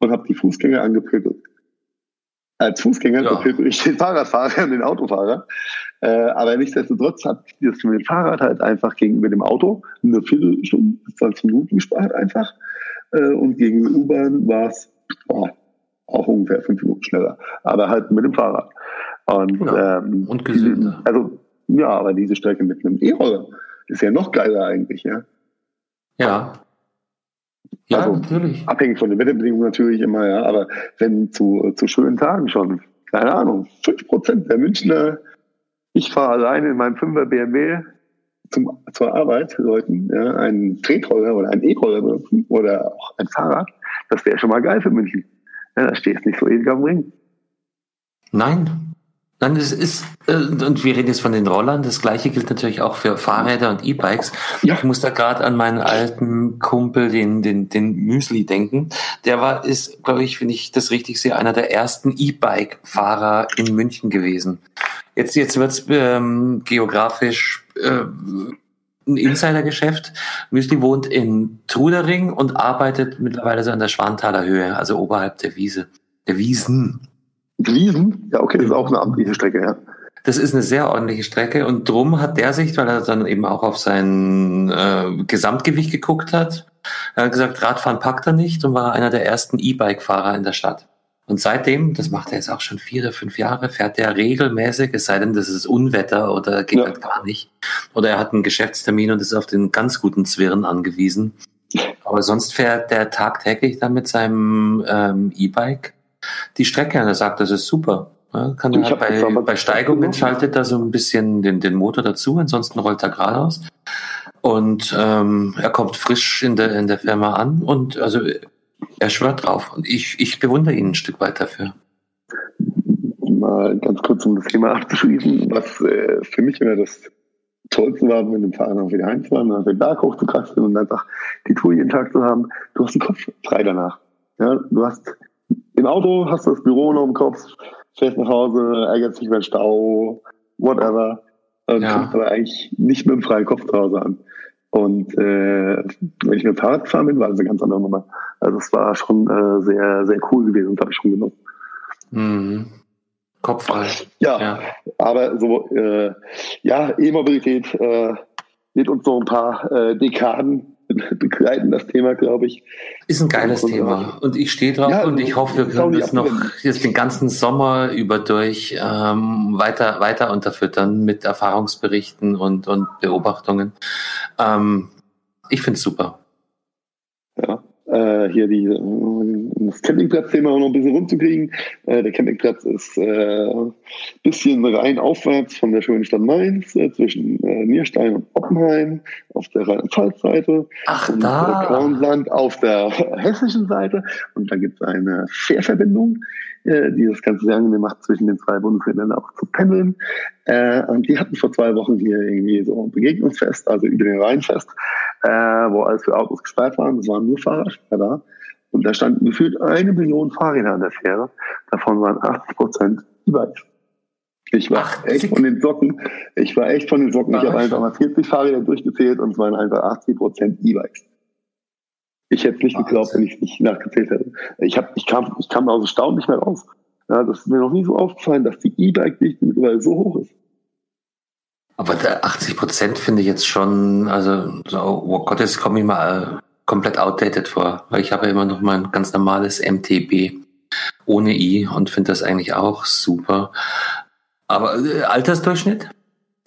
und habe die Fußgänger angepöbelt. Als Fußgänger ja. ich den Fahrradfahrer und den Autofahrer. Äh, aber nichtsdestotrotz hat das mit dem Fahrrad halt einfach gegenüber dem Auto eine Viertelstunde bis 20 Minuten gespart einfach. Äh, und gegen die U-Bahn war es oh, auch ungefähr fünf Minuten schneller. Aber halt mit dem Fahrrad. Und, ja, ähm, und gesünder. Also, ja, aber diese Strecke mit einem E-Roller ist ja noch geiler eigentlich, ja. Ja. Ja, also, natürlich. Abhängig von den Wetterbedingungen natürlich immer, ja. Aber wenn zu, zu schönen Tagen schon, keine Ahnung, fünf Prozent der Münchner, ich fahre alleine in meinem 5er BMW zum, zur Arbeit, Leuten, ja, einen Tretroller oder einen E-Roller benutzen oder auch ein Fahrrad, das wäre schon mal geil für München. Ja, da stehst nicht so ewig am Ring. Nein, Nein, es ist, äh, und wir reden jetzt von den Rollern, das gleiche gilt natürlich auch für Fahrräder und E-Bikes. Ja. Ich muss da gerade an meinen alten Kumpel, den, den, den Müsli denken. Der war, ist, glaube ich, wenn ich das richtig sehe, einer der ersten E-Bike-Fahrer in München gewesen. Jetzt, jetzt wird's ähm, geografisch äh, ein Insidergeschäft. Müsli wohnt in Trudering und arbeitet mittlerweile so an der Schwanthaler Höhe, also oberhalb der Wiese, der Wiesen. Wiesen? Ja, okay, das ist auch eine amtliche Strecke, ja. Das ist eine sehr ordentliche Strecke und drum hat der sich, weil er dann eben auch auf sein äh, Gesamtgewicht geguckt hat, er hat gesagt, Radfahren packt er nicht und war einer der ersten E-Bike-Fahrer in der Stadt. Und seitdem, das macht er jetzt auch schon vier oder fünf Jahre, fährt er regelmäßig, es sei denn, das ist Unwetter oder geht ja. halt gar nicht. Oder er hat einen Geschäftstermin und ist auf den ganz guten Zwirn angewiesen. Aber sonst fährt der tagtäglich dann mit seinem ähm, E-Bike die Strecke und er sagt, das ist super. Ja, kann er halt bei, bei Steigungen schaltet er so ein bisschen den, den Motor dazu, ansonsten rollt er geradeaus. Und ähm, er kommt frisch in der, in der Firma an und also er schwört drauf. Und ich, ich bewundere ihn ein Stück weit dafür. Mal ganz kurz, um das Thema abzuschließen, was äh, für mich immer das Tollste war, mit dem Fahrrad auch wieder heimzufahren, auf den Berg hochzukraxeln und einfach die Tour jeden Tag zu haben. Du hast den Kopf frei danach. Ja, du hast im Auto, hast das Büro noch im Kopf, fährst nach Hause, ärgerst dich über den Stau, whatever. Und ja. kommst aber eigentlich nicht mit dem freien Kopf zu Hause an. Und äh, wenn ich mit dem Fahrrad gefahren bin, war das eine ganz andere Nummer. Also es war schon äh, sehr, sehr cool gewesen und habe ich schon genossen. Mhm. Kopffrei. Ja, ja, aber so, äh, ja, E-Mobilität äh, wird uns so ein paar äh, Dekaden begleiten, das Thema, glaube ich. Ist ein geiles und, Thema. Und ich stehe drauf ja, und ich hoffe, wir können das noch jetzt den ganzen Sommer über durch ähm, weiter, weiter unterfüttern mit Erfahrungsberichten und, und Beobachtungen. Ähm, ich finde es super. Äh, hier die, das Campingplatz-Thema noch ein bisschen rumzukriegen. Äh, der Campingplatz ist äh, bisschen rein aufwärts von der schönen Stadt Mainz, äh, zwischen äh, Nierstein und Oppenheim auf der Rheinland-Pfalz-Seite. Ach, und da. Kornland auf der hessischen Seite. Und da gibt es eine Fährverbindung, äh, die das Ganze sehr angenehm macht, zwischen den zwei Bundesländern auch zu pendeln. Äh, und die hatten vor zwei Wochen hier irgendwie so ein Begegnungsfest, also über den Rheinfest äh, wo alles für Autos gesperrt waren. Es waren nur Fahrradfahrer da. Und da standen gefühlt eine Million Fahrräder an der Fähre. Davon waren 80 Prozent E-Bikes. Ich war 80? echt von den Socken. Ich war echt von den Socken. ich habe einfach mal 40 Fahrräder durchgezählt und es waren einfach 80 Prozent E-Bikes. Ich hätte es nicht geglaubt, wenn ich es nicht nachgezählt hätte. Ich, hab, ich, kam, ich kam aus Staunen nicht mehr raus. Ja, das ist mir noch nie so aufgefallen, dass die E-Bike-Dichte mittlerweile so hoch ist. Aber 80 Prozent finde ich jetzt schon, also, so, oh Gott, jetzt komme ich mal äh, komplett outdated vor, weil ich habe ja immer noch mein ganz normales MTB ohne I und finde das eigentlich auch super. Aber äh, Altersdurchschnitt?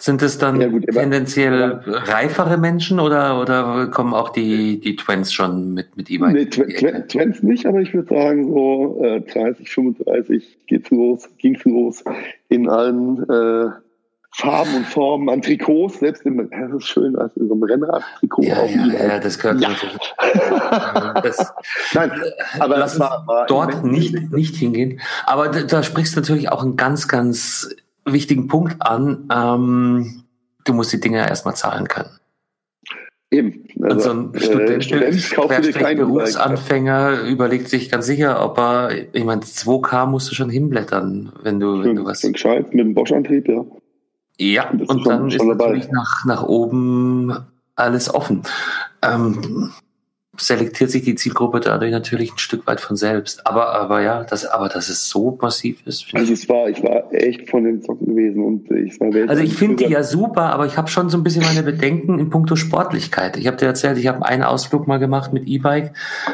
Sind es dann ja, gut, tendenziell ja. reifere Menschen oder, oder kommen auch die, die Twents schon mit, mit E-Bike? Nee, Tw Twents nicht, aber ich würde sagen, so äh, 30, 35 geht's los, ging's los in allen äh, Farben und Formen an Trikots, selbst im, das ist schön, als in so einem Rennrad-Trikot. Ja, ja, ja, das gehört ja. natürlich. das, Nein, aber das war, war dort nicht, nicht hingehen. Aber da, da, sprichst du natürlich auch einen ganz, ganz wichtigen Punkt an. Ähm, du musst die Dinge erstmal zahlen können. Eben. Also, so ein Student, äh, Student Berufsanfänger überlegt sich ganz sicher, ob er, ich meine, 2K musst du schon hinblättern, wenn du, wenn du was. Gescheit, mit dem Bosch-Antrieb, ja. Ja, und, und dann ist natürlich nach, nach oben alles offen. Ähm, selektiert sich die Zielgruppe dadurch natürlich ein Stück weit von selbst. Aber, aber ja, das, aber dass es so massiv ist. Also es war, ich war echt von den Zocken gewesen und ich war Also ich finde die ja super, aber ich habe schon so ein bisschen meine Bedenken in puncto Sportlichkeit. Ich habe dir erzählt, ich habe einen Ausflug mal gemacht mit E-Bike.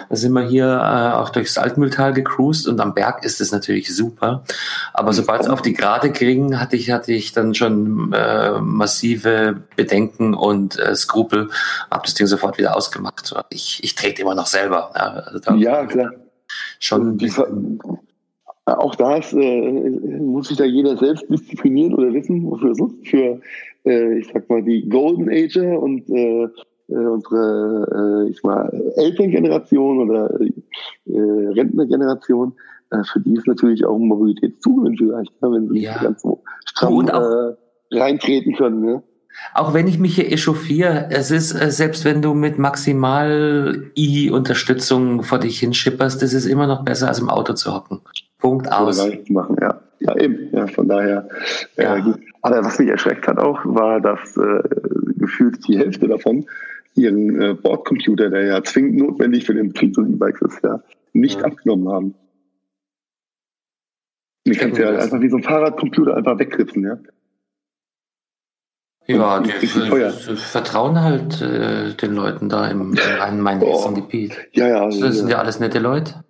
Da sind wir hier äh, auch durchs Altmühltal gecruised und am Berg ist es natürlich super. Aber sobald es auf die Gerade ging, hatte ich, hatte ich dann schon äh, massive Bedenken und äh, Skrupel, habe das Ding sofort wieder ausgemacht. Ich, ich trete immer noch selber. Ja, also ja klar. Schon auch da ist, äh, muss sich da jeder selbst disziplinieren oder wissen, wofür es ist. Für, äh, ich sag mal, die Golden Ager und äh, äh unsere äh, ich mal, Elterngeneration oder äh, Rentnergeneration, für die ist natürlich auch Mobilitätszugewinn vielleicht, ne, wenn sie ja. ganz so stramm äh, reintreten können. Ne? Auch wenn ich mich hier echauffiere, es ist, äh, selbst wenn du mit maximal I-Unterstützung vor dich hinschipperst, das ist immer noch besser, als im Auto zu hocken. Punkt aus. Machen, ja. Ja, eben, ja, von daher. Äh, ja. Äh, aber was mich erschreckt hat auch, war, dass äh, gefühlt die Hälfte davon ihren äh, Bordcomputer, der ja zwingend notwendig für den Betrieb des E-Bikes ist, ja, nicht ja. abgenommen haben. Ich kann ja einfach wie so ein Fahrradcomputer einfach wegritzen, ja. Ja, die, die vertrauen halt äh, den Leuten da im, im Rhein-Main-Hessen-Gebiet. Ja, ja. Das ja, sind ja alles nette Leute.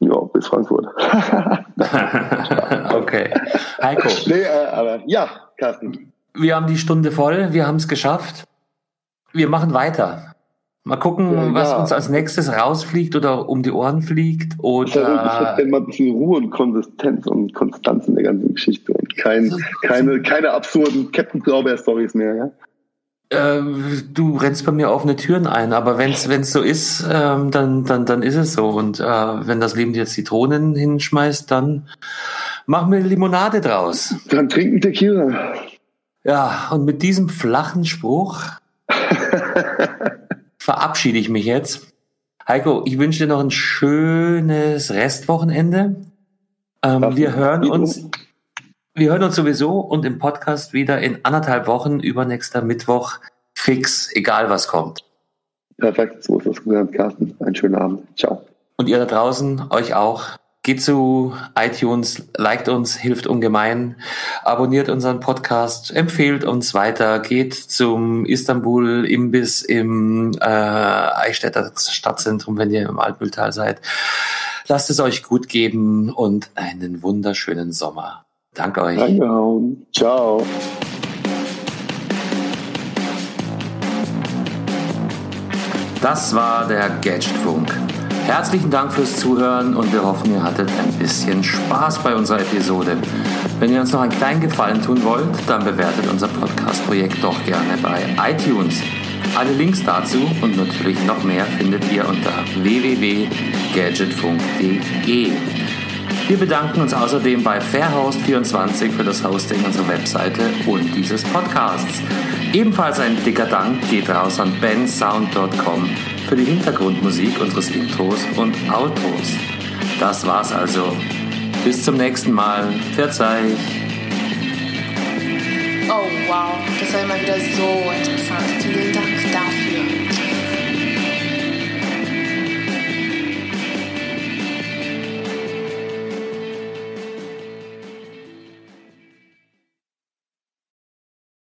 Ja, bis Frankfurt. okay. Heiko. Nee, äh, aber ja, Carsten. Wir haben die Stunde voll, wir haben es geschafft. Wir machen weiter. Mal gucken, ja, was uns als nächstes rausfliegt oder um die Ohren fliegt. Oder ich hätte mal ein bisschen Ruhe und Konsistenz und Konstanz in der ganzen Geschichte und kein, keine, keine absurden Captain Blaubeer-Stories mehr. Ja? Äh, du rennst bei mir offene Türen ein, aber wenn es so ist, ähm, dann, dann, dann ist es so. Und äh, wenn das Leben dir Zitronen hinschmeißt, dann mach mir Limonade draus. Dann trinken Tequila. Ja, und mit diesem flachen Spruch verabschiede ich mich jetzt. Heiko, ich wünsche dir noch ein schönes Restwochenende. Ähm, wir hören uns, wir hören uns sowieso und im Podcast wieder in anderthalb Wochen, übernächster Mittwoch, fix, egal was kommt. Perfekt, so ist das gelernt, Carsten. Einen schönen Abend. Ciao. Und ihr da draußen, euch auch. Geht zu iTunes, liked uns, hilft ungemein, abonniert unseren Podcast, empfehlt uns weiter, geht zum Istanbul Imbiss im äh, Eichstätter Stadtzentrum, wenn ihr im Altmühltal seid. Lasst es euch gut geben und einen wunderschönen Sommer. Danke euch. Danke. Ciao. Das war der Gadgetfunk. Herzlichen Dank fürs Zuhören und wir hoffen, ihr hattet ein bisschen Spaß bei unserer Episode. Wenn ihr uns noch einen kleinen Gefallen tun wollt, dann bewertet unser Podcast-Projekt doch gerne bei iTunes. Alle Links dazu und natürlich noch mehr findet ihr unter www.gadgetfunk.de. Wir bedanken uns außerdem bei Fairhost24 für das Hosting unserer Webseite und dieses Podcasts. Ebenfalls ein dicker Dank geht raus an bensound.com für die Hintergrundmusik unseres Intros und Outros. Das war's also. Bis zum nächsten Mal. Verzeih. Oh wow, das war immer wieder so interessant. Vielen Dank.